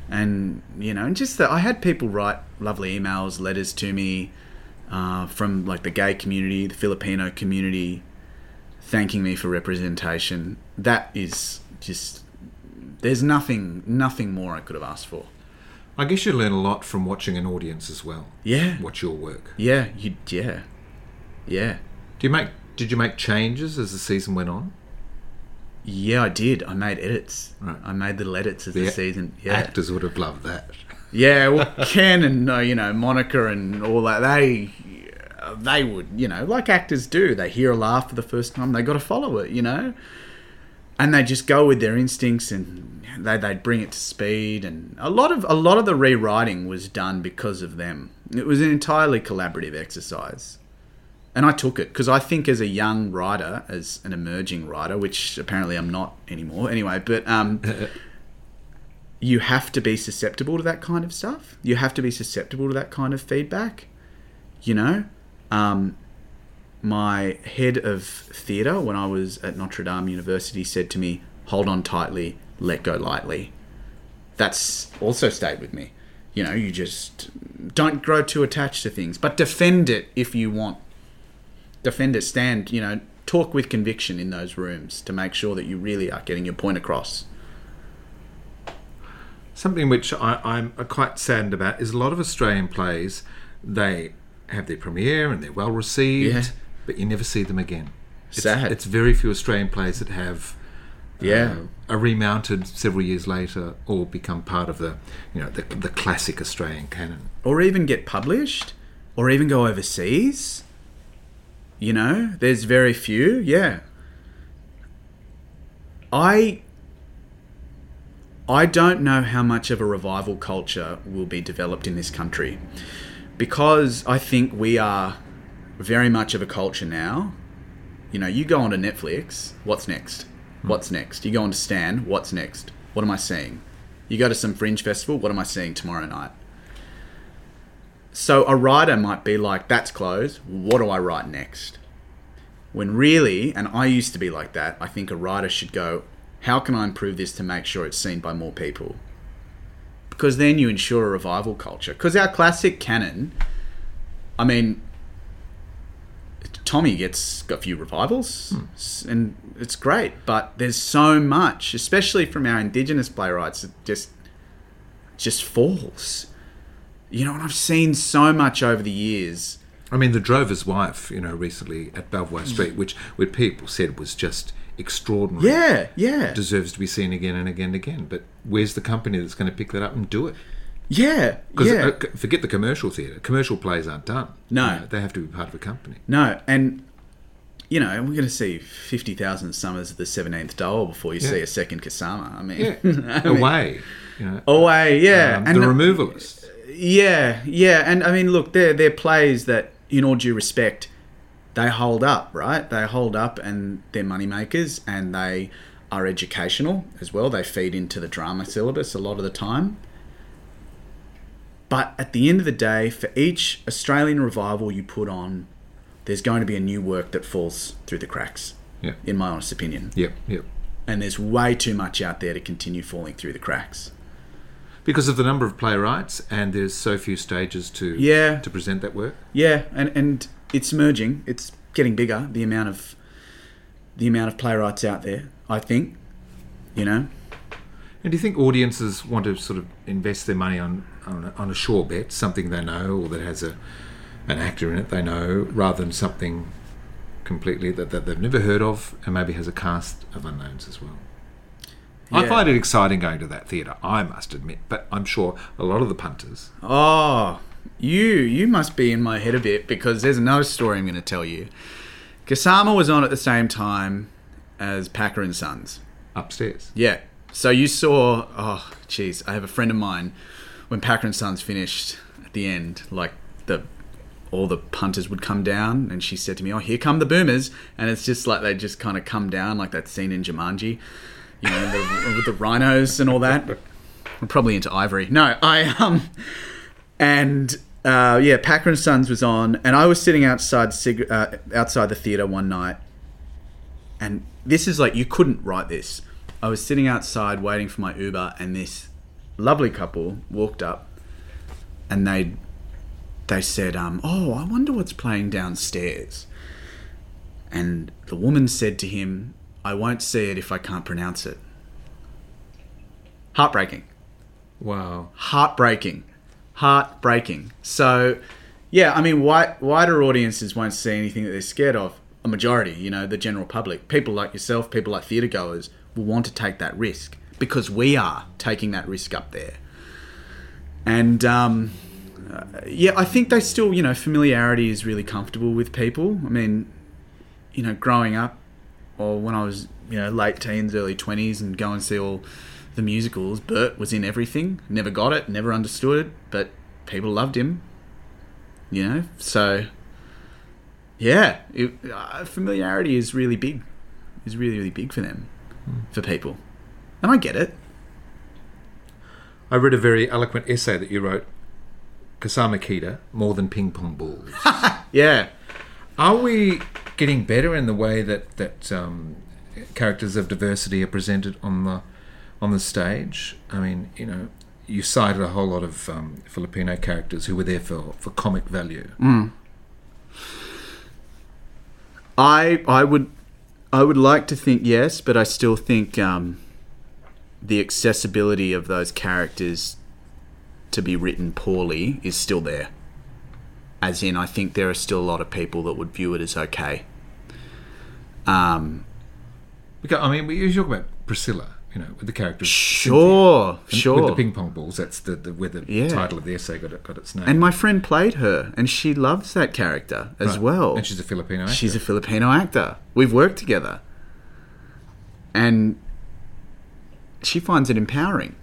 And you know, and just that I had people write lovely emails, letters to me uh, from like the gay community, the Filipino community, thanking me for representation. That is just there's nothing nothing more I could have asked for. I guess you learn a lot from watching an audience as well. Yeah. Watch your work. Yeah, you yeah. Yeah. Do you make? Did you make changes as the season went on? Yeah, I did. I made edits. Right. I made little edits as the, The season. Yeah. Actors would have loved that. Yeah, well, Ken and uh, you know Monica and all that they they would you know like actors do. They hear a laugh for the first time. They got to follow it, you know, and they just go with their instincts and they they'd bring it to speed. And a lot of a lot of the rewriting was done because of them. It was an entirely collaborative exercise. And I took it because I think, as a young writer, as an emerging writer, which apparently I'm not anymore, anyway. But um, you have to be susceptible to that kind of stuff. You have to be susceptible to that kind of feedback. You know, um, my head of theatre when I was at Notre Dame University said to me, "Hold on tightly, let go lightly." That's also stayed with me. You know, you just don't grow too attached to things, but defend it if you want. Defend it. Stand. You know, talk with conviction in those rooms to make sure that you really are getting your point across. Something which I, I'm quite saddened about is a lot of Australian plays. They have their premiere and they're well received, Yeah. but you never see them again. It's, Sad. It's very few Australian plays that have Yeah. uh, are remounted several years later or become part of the you know the, the classic Australian canon. or even get published or even go overseas. You know, there's very few. Yeah. I I don't know how much of a revival culture will be developed in this country because I think we are very much of a culture now. You know, you go onto Netflix, what's next? Hmm. What's next? You go onto Stan, what's next? What am I seeing? You go to some fringe festival, what am I seeing tomorrow night? So a writer might be like, that's closed. What do I write next? When really, and I used to be like that, I think a writer should go, how can I improve this to make sure it's seen by more people? Because then you ensure a revival culture. Because our classic canon, I mean, Tommy gets got a few revivals, hmm. s- and it's great. But there's so much, especially from our indigenous playwrights, it just just falls. You know, and I've seen so much over the years. I mean, The Drover's Wife, you know, recently at Belvoir Street, which where people said was just extraordinary. Yeah, yeah. deserves to be seen again and again and again. But where's the company that's going to pick that up and do it? Yeah, Because yeah. uh, forget the commercial theatre. Commercial plays aren't done. No. You know, they have to be part of a company. No, and you know we're going to see fifty thousand summers of the seventeenth Doll before you see a second Kasama. I mean, Yeah, I mean, away. You know, away, yeah, um, and the removalists. Yeah, yeah, and I mean, look, they're they're plays that, in all due respect, they hold up, right? They hold up, and they're money makers, and they are educational as well. They feed into the drama syllabus a lot of the time. But at the end of the day, for each Australian revival you put on, there's going to be a new work that falls through the cracks, Yeah. in my honest opinion. Yep, yep. And there's way too much out there to continue falling through the cracks. Because of the number of playwrights, and there's so few stages to Yeah. to present that work. Yeah, and and it's merging. It's getting bigger. The amount of the amount of playwrights out there. I think, you know. And do you think audiences want to sort of invest their money on on a, on a sure bet, something they know or that has a an actor in it they know, rather than something completely that, that they've never heard of and maybe has a cast of unknowns as well? I find it exciting going to that theatre, I must admit, but I'm sure a lot of the punters. Oh, you you must be in my head a bit because there's another story I'm going to tell you. Kasama was on at the same time as Packer and Sons. Upstairs. Yeah. So you saw, oh, jeez, I have a friend of mine when Packer and Sons finished at the end, like the all the punters would come down, and she said to me, "Oh, here come the boomers," and it's just like they just kind of come down, like that scene in Jumanji, you know, the, with the rhinos and all that. I'm probably into Ivory. No, I um, and uh, yeah, Packer and Sons was on, and I was sitting outside uh, outside the theater one night, and this is like you couldn't write this. I was sitting outside waiting for my Uber, and this lovely couple walked up, and they they said, um, "Oh, I wonder what's playing downstairs." And the woman said to him, "I won't see it if I can't pronounce it." Heartbreaking Wow. heartbreaking, heartbreaking. So, yeah, I mean, white, wider audiences won't see anything that they're scared of. A majority, you know, the general public, people like yourself, people like theatre goers, will want to take that risk because we are taking that risk up there. And um, uh, yeah, I think they still, you know, familiarity is really comfortable with people. I mean, you know, growing up, or when I was, you know, late teens, early 20s, and go and see all the musicals, Bert was in everything. Never got it, never understood it, but people loved him. You know, so yeah, it, uh, familiarity is really big. Is really really big for them, for people, and I get it. I read a very eloquent essay that you wrote, Kasama Kita, More Than Ping Pong Balls. Yeah, Are we getting better in the way that that um, characters of diversity are presented on the on the stage? I mean, you know, you cited a whole lot of um, Filipino characters who were there for, for comic value. I I would I would like to think yes, but I still think um, the accessibility of those characters to be written poorly is still there. As in, I think there are still a lot of people that would view it as okay. Um, Because, I mean, you talk about Priscilla, you know, with the character. sure, Cynthia. Sure. With the ping pong balls, that's the, the where the Yeah. title of the essay got, it, got its name. and my friend played her, and she loves that character as Right. well. And she's a Filipino actor. She's a Filipino actor. We've worked together. And she finds it empowering.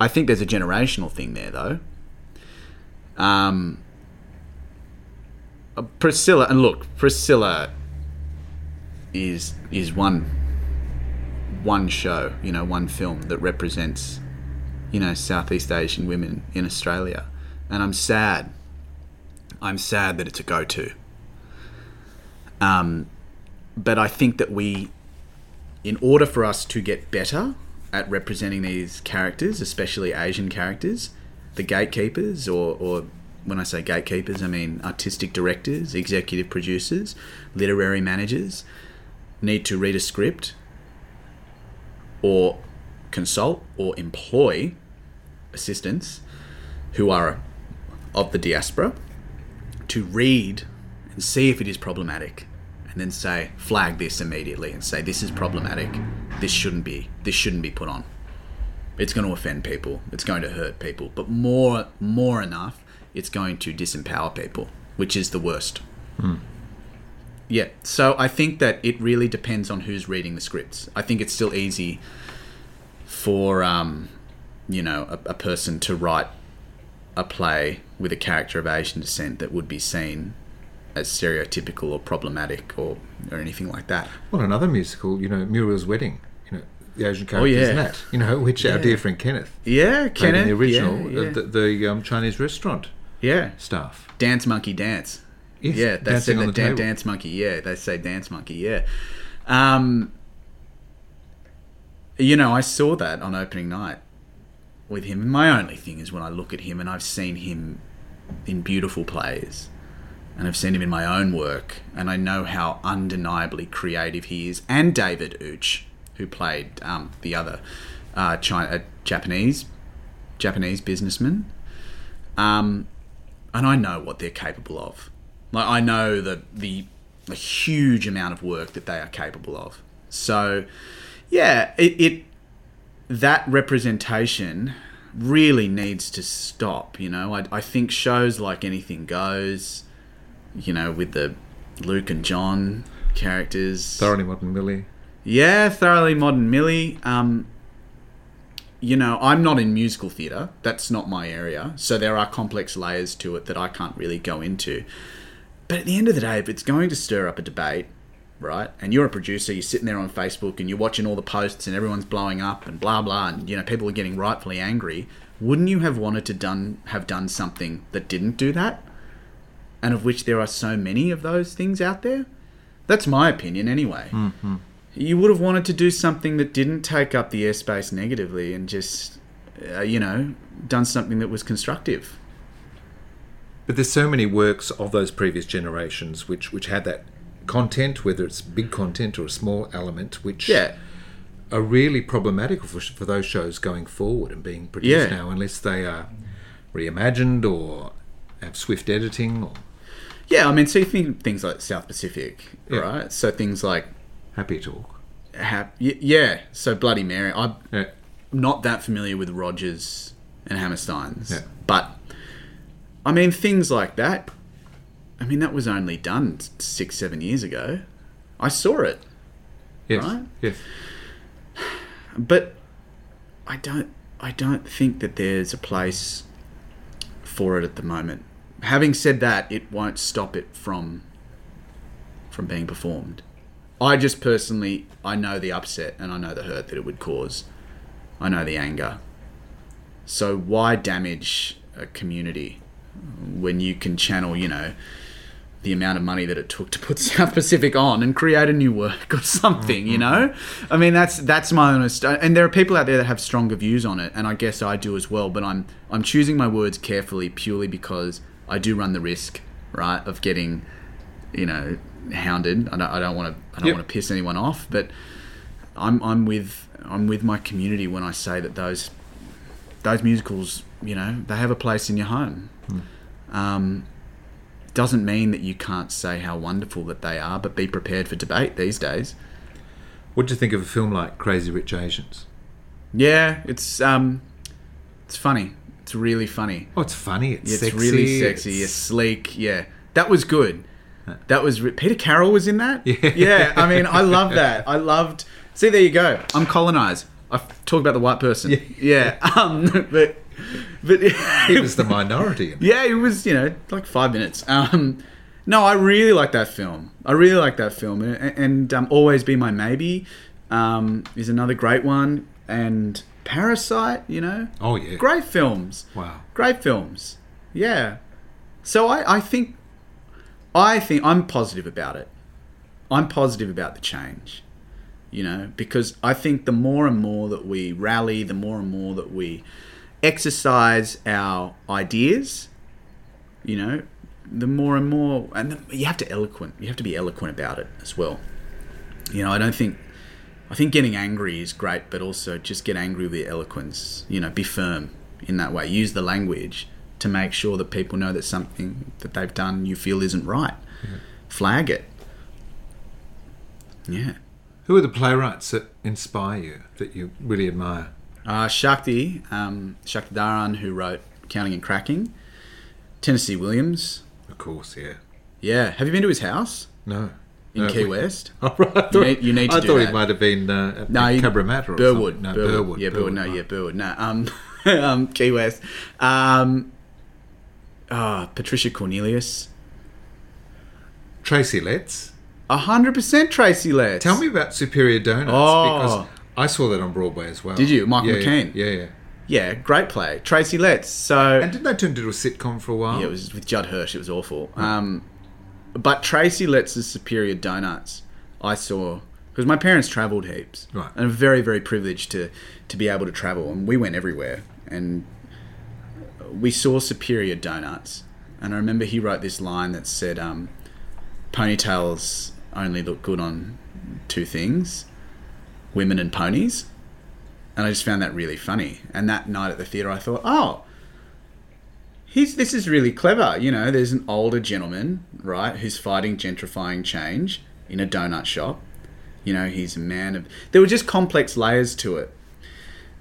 I think there's a generational thing there, though. Um, Priscilla, and look, Priscilla is is one one show, you know, one film that represents, you know, Southeast Asian women in Australia, and I'm sad. I'm sad that it's a go-to. Um, but I think that we, in order for us to get better at representing these characters, especially Asian characters, the gatekeepers, or, or when I say gatekeepers, I mean artistic directors, executive producers, literary managers, need to read a script or consult or employ assistants who are of the diaspora to read and see if it is problematic and then say flag this immediately and say this is problematic this shouldn't be this shouldn't be put on it's going to offend people. It's going to hurt people. But more, more enough, it's going to disempower people, which is the worst. Yeah. So I think that it really depends on who's reading the scripts. I think it's still easy for, um, you know, a, a person to write a play with a character of Asian descent that would be seen as stereotypical or problematic or, or anything like that. Well, another musical, you know, Muriel's Wedding. You know, the Asian character Oh, yeah. in that. You know, which our dear friend Kenneth Yeah, Kenneth. in the original, Yeah, yeah. uh, the, the um, Chinese restaurant yeah. stuff. Dance Monkey Dance. Yes, yeah, they say the the table. Dance Monkey. Yeah, they say Dance Monkey. Yeah. Um, you know, I saw that on opening night with him. My only thing is when I look at him and I've seen him in beautiful plays and I've seen him in my own work and I know how undeniably creative he is. And David Uch, who played um, the other uh, China, uh, Japanese Japanese businessman. Um, and I know what they're capable of. Like I know the the, the huge amount of work that they are capable of. So, yeah, it, it that representation really needs to stop. You know, I, I think shows like Anything Goes, you know, with the Luke and John characters, Thoroughly Modern Millie. yeah, thoroughly modern Millie. Um, you know, I'm not in musical theatre. That's not my area. So there are complex layers to it that I can't really go into. But at the end of the day, if it's going to stir up a debate, right, and you're a producer, you're sitting there on Facebook and you're watching all the posts and everyone's blowing up and blah blah, and you know people are getting rightfully angry. Wouldn't you have wanted to done have done something that didn't do that? And of which there are so many of those things out there. That's my opinion, anyway mm-hmm. You would have wanted to do something that didn't take up the airspace negatively and just uh, you know done something that was constructive But there's so many works of those previous generations which, which had that content, whether it's big content or a small element, which yeah are really problematic for, for those shows going forward and being produced Yeah. now, unless they are reimagined or have swift editing or yeah i mean so you think things like south pacific Yeah. right so things like happy talk. hap- y- yeah so bloody mary i'm Yeah. not that familiar with rodgers and hammersteins Yeah. but i mean things like that i mean that was only done six seven years ago i saw it Yes. Right? Yes. but I don't I don't think that there's a place for it at the moment. Having said that, it won't stop it from from being performed. I just personally I know the upset and I know the hurt that it would cause. I know the anger. So why damage a community when you can channel, you know, the amount of money that it took to put South Pacific on and create a new work or something, you know? I mean, that's that's my honest. And there are people out there that have stronger views on it, and I guess I do as well. But I'm I'm choosing my words carefully purely because I do run the risk, right, of getting, you know, hounded. I don't I don't want to I don't Yep. want to piss anyone off, but I'm I'm with I'm with my community when I say that those those musicals, you know, they have a place in your home. Um, doesn't mean that you can't say how wonderful that they are, but be prepared for debate these days. What do you think of a film like Crazy Rich Asians? Yeah, it's um, it's funny. It's really funny. Oh, it's funny. It's, It's sexy. really sexy. it's- It's sleek. Yeah, that was good. That was re- Peter Carroll was in that. Yeah. yeah. I mean, I love that. I loved. See, there you go. I'm colonized. I talked about the white person. Yeah. Yeah. Um, but but He was the minority. In. Yeah, it was, you know, like five minutes. Um, no, I really like that film. I really like that film. And, and um, Always Be My Maybe um, is another great one. And Parasite, you know, Oh yeah. great films. Wow. Great films. Yeah. So I, I think, I think I'm positive about it. I'm positive about the change. You know, because I think the more and more that we rally, the more and more that we exercise our ideas, you know, the more and more, and the, you have to eloquent. You have to be eloquent about it as well. You know, I don't think. I think getting angry is great, but also just get angry with your eloquence. You know, be firm in that way. Use the language to make sure that people know that something that they've done you feel isn't right. Flag it. Yeah. Who are the playwrights that inspire you that you really admire? Uh, Shakthi, um, Shakthidharan, who wrote Counting and Cracking. Tennessee Williams. Of course, yeah. Yeah. Have you been to his house No. in No, Key we- West? Oh, right. I thought, You need- you need to I thought that. he might have been uh, at No, you- Cabramatta or Burwood. something. No, Burwood. Burwood. Yeah, Burwood. No, yeah, Burwood. No, um, um, Key West. Um, ah, Patricia Cornelius. Tracy Letts. A hundred percent Tracy Letts. Tell me about Superior Donuts Oh. because I saw that on Broadway as well. Did you? Michael yeah, McKean? Yeah, yeah. Yeah, great play. Tracy Letts. So And didn't they turn into a sitcom for a while? Yeah, it was with Judd Hirsch. It was awful. Um, but Tracy Letts' Superior Donuts, I saw because my parents travelled heaps, Right. and I'm very, very privileged to to be able to travel, and we went everywhere, and we saw Superior Donuts, and I remember he wrote this line that said, um, "Ponytails only look good on two things: women and ponies." And I just found that really funny. And that night at the theatre, I thought, oh, he's this is really clever. You know, there's an older gentleman, right, who's fighting gentrifying change in a donut shop. You know, he's a man of. There were just complex layers to it,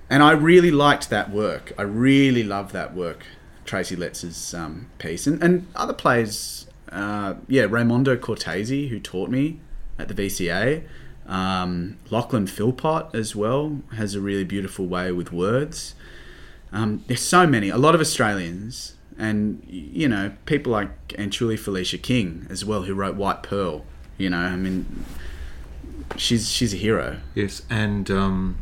and I really liked that work. I really loved that work, Tracy Letts' um, piece, and and other plays. Uh, yeah, Raimondo Cortese, who taught me at the VCA. Um, Lachlan Philpott as well has a really beautiful way with words. Um, there's so many, a lot of Australians, and you know people like Anchuli Felicia King as well, who wrote White Pearl. You know, I mean, she's she's a hero. Yes, and um,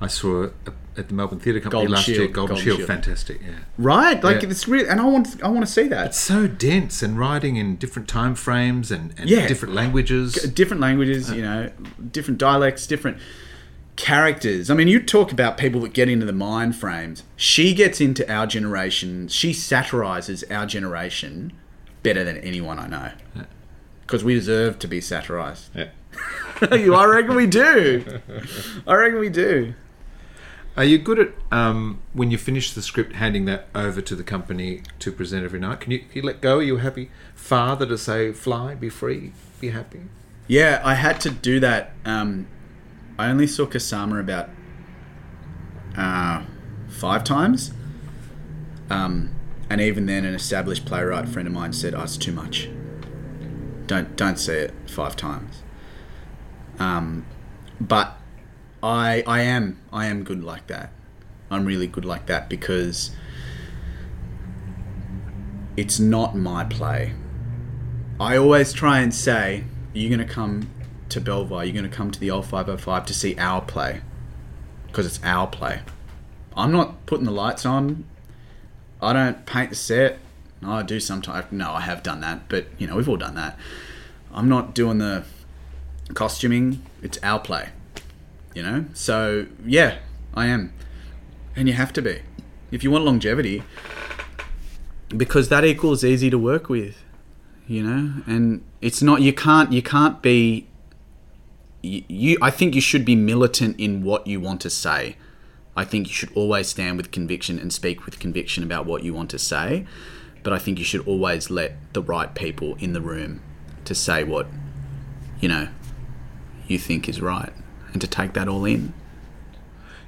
I saw it at the Melbourne Theatre Company Golden last year. Shield, Golden, Golden Shield, Shield. fantastic. Yeah, Right, like Yeah. it's real, and I want I want to see that. it's so dense and writing in different time frames and, and Yeah. different languages. different languages, uh. you know, different dialects, different characters. I mean, you talk about people that get into the mind frames. She gets into our generation. She satirizes our generation better than anyone I know. Because we deserve to be satirized. Yeah. I reckon we do. I reckon we do. Are you good at um, when you finish the script, handing that over to the company to present every night? Can you, can you let go? Are you happy father to say, "Fly, be free, be happy"? Yeah, I had to do that. Um, I only saw Kasama about uh, five times. Um, and even then, an established playwright friend of mine said, "Oh, it's too much. Don't don't see it five times." Um, but I I am I am good like that. I'm really good like that because it's not my play. I always try and say, you're going to come to Belvoir, you're going to come to the old 505 to see our play. Because it's our play. I'm not putting the lights on. I don't paint the set. I do sometimes. No, I have done that. But, you know, we've all done that. I'm not doing the costuming. It's our play. You know? So, yeah, I am. And you have to be. If you want longevity, because that equals easy to work with you know and it's not you can't you can't be you, you i think you should be militant in what you want to say i think you should always stand with conviction and speak with conviction about what you want to say but i think you should always let the right people in the room to say what you know you think is right and to take that all in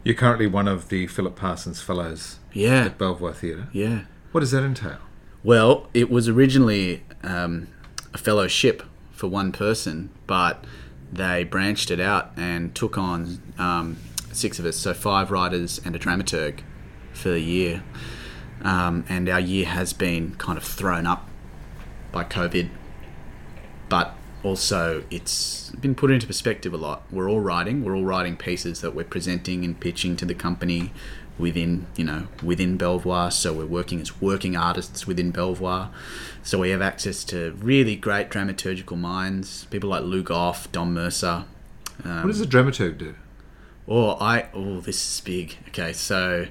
You're currently one of the Philip Parsons Fellows yeah at Belvoir Theatre. yeah What does that entail? Well, it was originally um, a fellowship for one person, but they branched it out and took on um, six of us, so five writers and a dramaturg for the year. Um, and our year has been kind of thrown up by COVID, but also it's been put into perspective a lot. We're all writing, we're all writing pieces that we're presenting and pitching to the company within, you know, within Belvoir. So we're working as working artists within Belvoir. So we have access to really great dramaturgical minds, people like Lou Gough, Don Mercer. Um, What does a dramaturg do? Oh, I oh this is big. Okay, so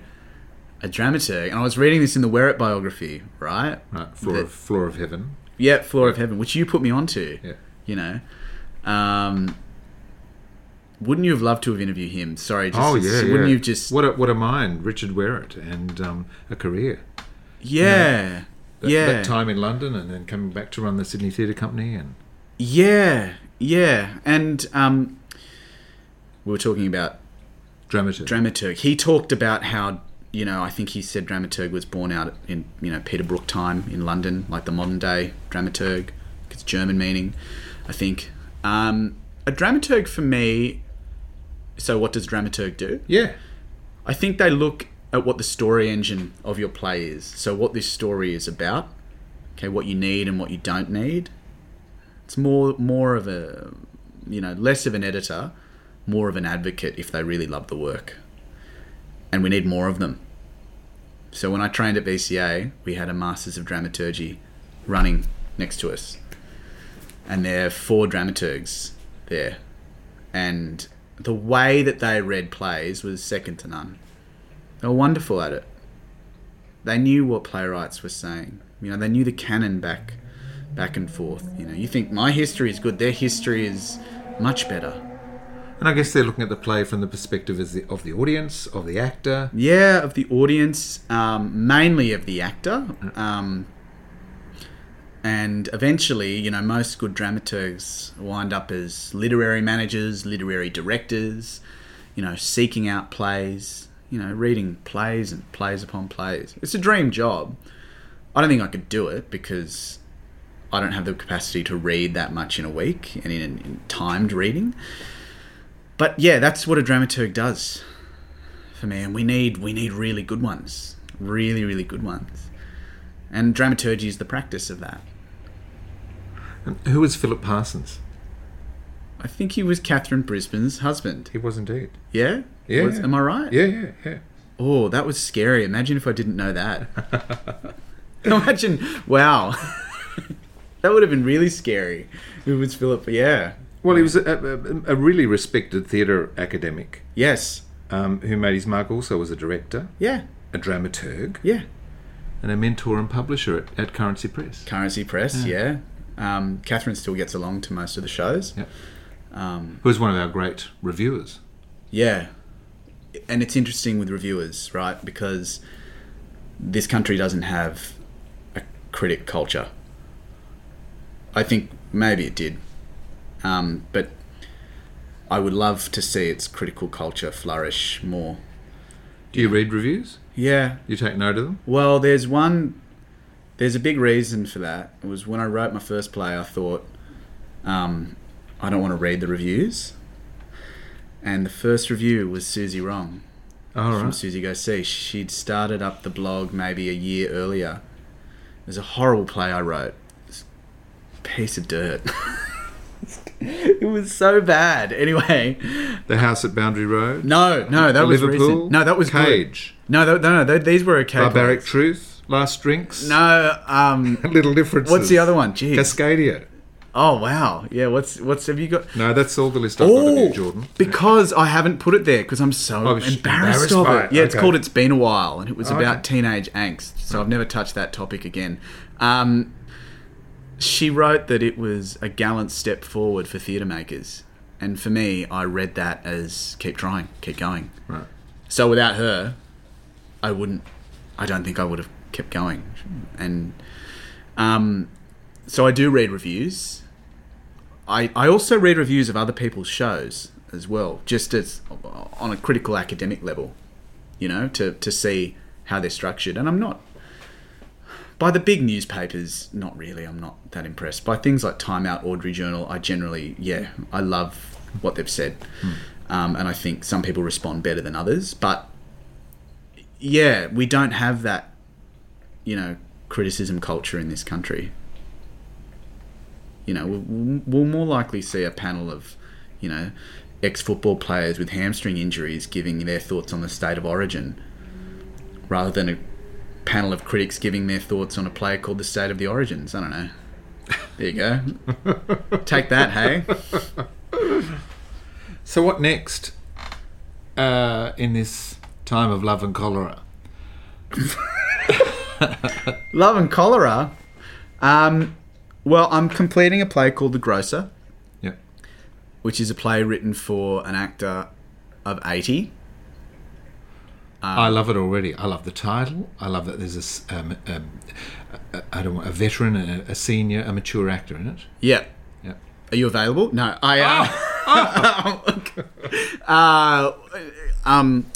a dramaturg, and I was reading this in the Wherrett biography, right? Right, floor The- of floor of heaven. Yeah, Floor of Heaven, which you put me onto. Yeah. You know, um, wouldn't you have loved to have interviewed him? Sorry, just, oh yeah, wouldn't yeah. you have just what a what a mind, Richard Wherrett, and um, a career. yeah, That, yeah, that time in London, and then coming back to run the Sydney Theatre Company, and yeah, yeah, and um, we were talking about Dramaturg. dramaturg. He talked about how you know I think he said dramaturg was born out in you know Peter Brook time in London, like the modern day dramaturg. It's German meaning, I think. Um, a dramaturg for me. So what does dramaturg do? yeah. I think they look at what the story engine of your play is. So what this story is about. Okay, what you need and what you don't need. It's more more of a you know, less of an editor, more of an advocate if they really love the work. And we need more of them. So when I trained at VCA, we had a Masters of Dramaturgy running next to us. And there are four dramaturgs there. And the way that they read plays was second to none. They were wonderful at it. They knew what playwrights were saying. You know, they knew the canon back back and forth. You know, you think my history is good, their history is much better. And I guess they're looking at the play from the perspective of the, of the audience, of the actor. Yeah, of the audience, um, mainly of the actor. Um, and eventually, you know, most good dramaturgs wind up as literary managers, literary directors, you know, seeking out plays, you know, reading plays and plays upon plays. It's a dream job. I don't think I could do it because I don't have the capacity to read that much in a week and in, in timed reading. But yeah, that's what a dramaturg does for me, and we need we need really good ones, really really good ones. And dramaturgy is the practice of that. And who was Philip Parsons? I think he was Katharine Brisbane's husband. He was indeed. Yeah, Yeah, Was- yeah. am I right? Yeah, yeah, yeah. Oh, that was scary. Imagine if I didn't know that. Imagine, wow, that would have been really scary. It was Philip. Yeah. Well, he was a, a, a really respected theatre academic Yes. um, who made his mark also as a director, Yeah. a dramaturg, Yeah. and a mentor and publisher at, at Currency Press. Currency Press. Yeah. Um, Katharine still gets along to most of the shows. Yep. Um, Who was one of our great reviewers. Yeah. And it's interesting with reviewers, right? Because this country doesn't have a critic culture. I think maybe it did. Um, but I would love to see its critical culture flourish more. Do you read reviews? Yeah. You take note of them? Well, there's one. There's a big reason for that. It was when I wrote my first play. I thought, um, I don't want to read the reviews. And the first review was Suzy Wrong All from right. Susie Go See. She'd started up the blog maybe a year earlier. It was a horrible play I wrote. Piece of dirt. it was so bad. Anyway, The House at Boundary Road. no, no, that was Liverpool. recent. No, that was good. Cage. No, th- no, no, th- these were okay. Barbaric plays. Truth. Last Drinks. No, um, Little differences. what's the other one? Jeez. Cascadia. Oh wow, yeah. What's what's have you got? No, that's all the list I've got of Oh, you, Jordan. because I haven't put it there because I'm so Oh, embarrassed, embarrassed of it. it, Yeah, it's called "It's Been a While" and it was Oh, about okay. teenage angst. So I've never touched that topic again. Um, she wrote that it was a gallant step forward for theatre makers, and for me, I read that as keep trying, keep going. Right. So without her, I wouldn't. I don't think I would have kept going. And um, so I do read reviews. I I also read reviews of other people's shows as well, just as on a critical academic level, you know, to to see how they're structured. And I'm not by the big newspapers. Not really. I'm not that impressed by things like Time Out, Audrey Journal. I generally, yeah, I love what they've said, um, and I think some people respond better than others. But yeah, we don't have that, you know, criticism culture in this country. You know, we'll, we'll more likely see a panel of, you know, ex-football players with hamstring injuries giving their thoughts on the state of origin, rather than a panel of critics giving their thoughts on a play called the State of the Origins. I don't know. There you go. Take that, hey. So what next uh, in this time of love and cholera? Love and Cholera. Um, well, I'm completing a play called The Grocer, Yeah. which is a play written for an actor of 80. I love it already. I love the title. I love that there's a, um, um, a, I don't want, a veteran, a, a senior, a mature actor in it. Yeah. Yeah. Are you available? No, I. Uh, uh, Um,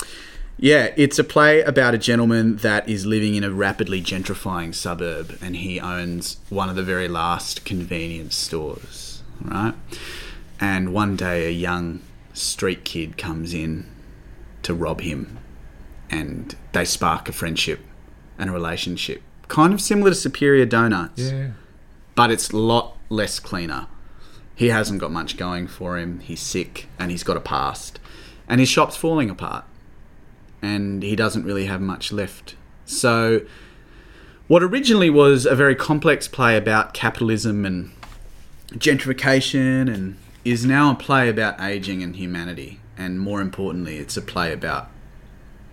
yeah, it's a play about a gentleman that is living in a rapidly gentrifying suburb, and he owns one of the very last convenience stores, right? And one day, a young street kid comes in to rob him, and they spark a friendship and a relationship, kind of similar to Superior Donuts Yeah. but it's a lot less cleaner. He hasn't got much going for him. He's sick and he's got a past. And his shop's falling apart. And he doesn't really have much left. So, what originally was a very complex play about capitalism and gentrification and is now a play about aging and humanity. And more importantly, it's a play about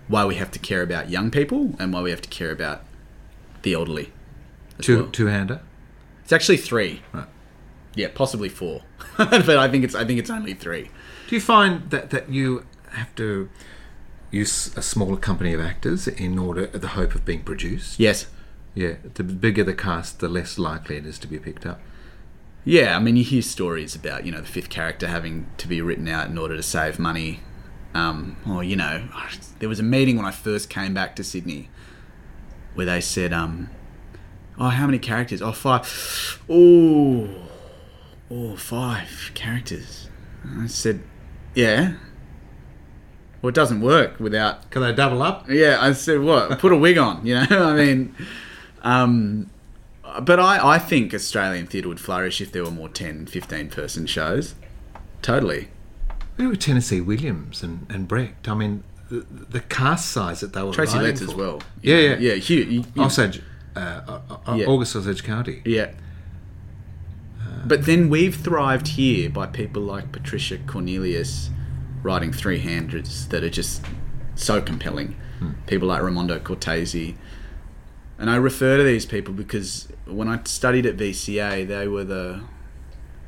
why we have to care about young people and why we have to care about the elderly. Two well. two hander. It's actually three. Right. Yeah, possibly four, but I think it's I think it's only three. Do you find that that you have to use a smaller company of actors in order the hope of being produced? Yes. Yeah. The bigger the cast, the less likely it is to be picked up. Yeah, I mean you hear stories about you know the fifth character having to be written out in order to save money. Um, or you know, there was a meeting when I first came back to Sydney where they said, um, "Oh, how many characters? Oh, five. Oh, oh, five characters." And I said, "Yeah." Well, it doesn't work without Can they double up? Yeah, I said, what? Put a wig on, you know? I mean, um, but I, I think Australian theatre would flourish if there were more 10, 15 person shows. Totally. Who were Tennessee Williams and, and Brecht? I mean, the, the cast size that they were Tracy Letts as well. Yeah, yeah. Yeah, huge. You- you- Osage, uh, uh, uh, Yeah. August Osage County. Yeah. But then we've thrived here by people like Patricia Cornelius writing three handers that are just so compelling. People like Raimondo Cortese. And I refer to these people because when I studied at VCA, they were the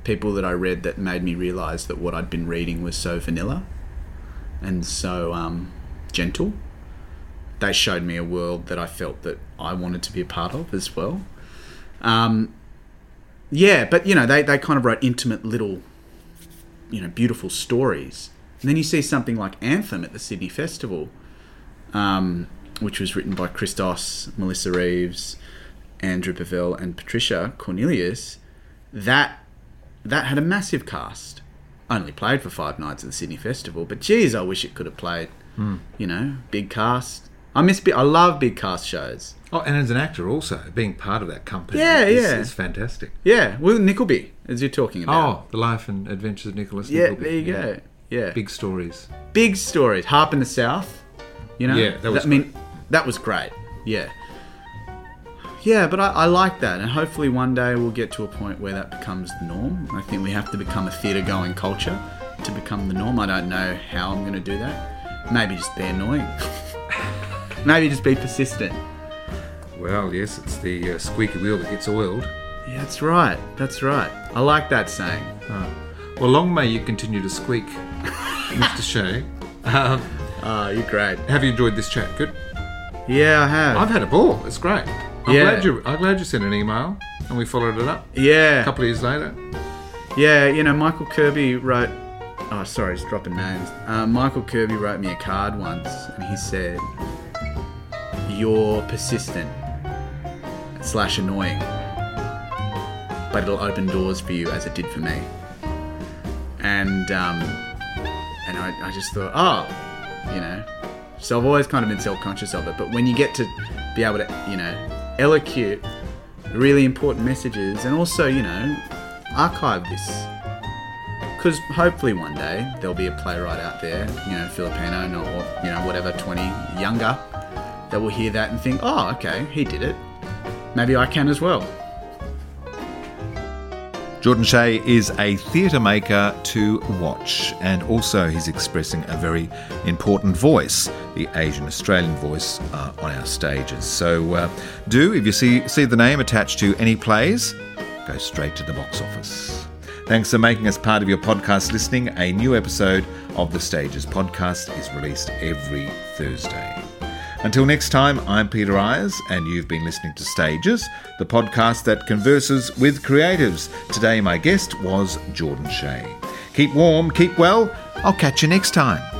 people that I read that made me realise that what I'd been reading was so vanilla and so um, gentle. They showed me a world that I felt that I wanted to be a part of as well. Um, yeah, but you know, they, they kind of wrote intimate little, you know, beautiful stories. And then you see something like Anthem at the Sydney Festival, um, which was written by Christos, Melissa Reeves, Andrew Bovell, and Patricia Cornelius. That that had a massive cast. Only played for five nights at the Sydney Festival, but geez, I wish it could have played. You know, big cast. I miss. I love big cast shows. Oh, and as an actor also, being part of that company Yeah, is, yeah. is fantastic. Yeah, well, Nickleby, as you're talking about. Oh, the life and adventures of Nicholas yeah, Nickleby. there you Yeah. go. Yeah, Big stories. big stories. Harp in the South. You know. Yeah, that was I mean, that was great. Yeah. Yeah, but I, I like that, and hopefully one day we'll get to a point where that becomes the norm. I think we have to become a theatre-going culture to become the norm. I don't know how I'm going to do that. Maybe just be annoying. Maybe just be persistent. Well, yes, it's the uh, squeaky wheel that gets oiled. Yeah, that's right. That's right. I like that saying. Well, long may you continue to squeak, Mr. Shea. Um, Ah, you're great. have you enjoyed this chat? Good. Yeah, I have. I've had a ball. It's great. I'm Yeah. glad you. I'm glad you sent an email and we followed it up yeah. a couple of years later. Yeah, you know, Michael Kirby wrote. Oh, sorry, just dropping names. Uh, Michael Kirby wrote me a card once, and he said, "You're persistent slash annoying, but it'll open doors for you as it did for me." And um, and I, I just thought, oh, you know. So I've always kind of been self-conscious of it, but when you get to be able to, you know, elocute really important messages and also, you know, archive this. Because hopefully one day there'll be a playwright out there, you know, Filipino or, you know, whatever, 20 younger, that will hear that and think, oh, okay, he did it. Maybe I can as well. Jordan Shea is a theatre maker to watch, and also he's expressing a very important voice, the Asian Australian voice, uh, on our stages. So, uh, do if you see see the name attached to any plays, go straight to the box office. Thanks for making us part of your podcast listening. A new episode of the Stages podcast is released every Thursday. Until next time, I'm Peter Eyers, and you've been listening to Stages, the podcast that converses with creatives. Today, my guest was Jordan Shea. Keep warm, keep well. I'll catch you next time.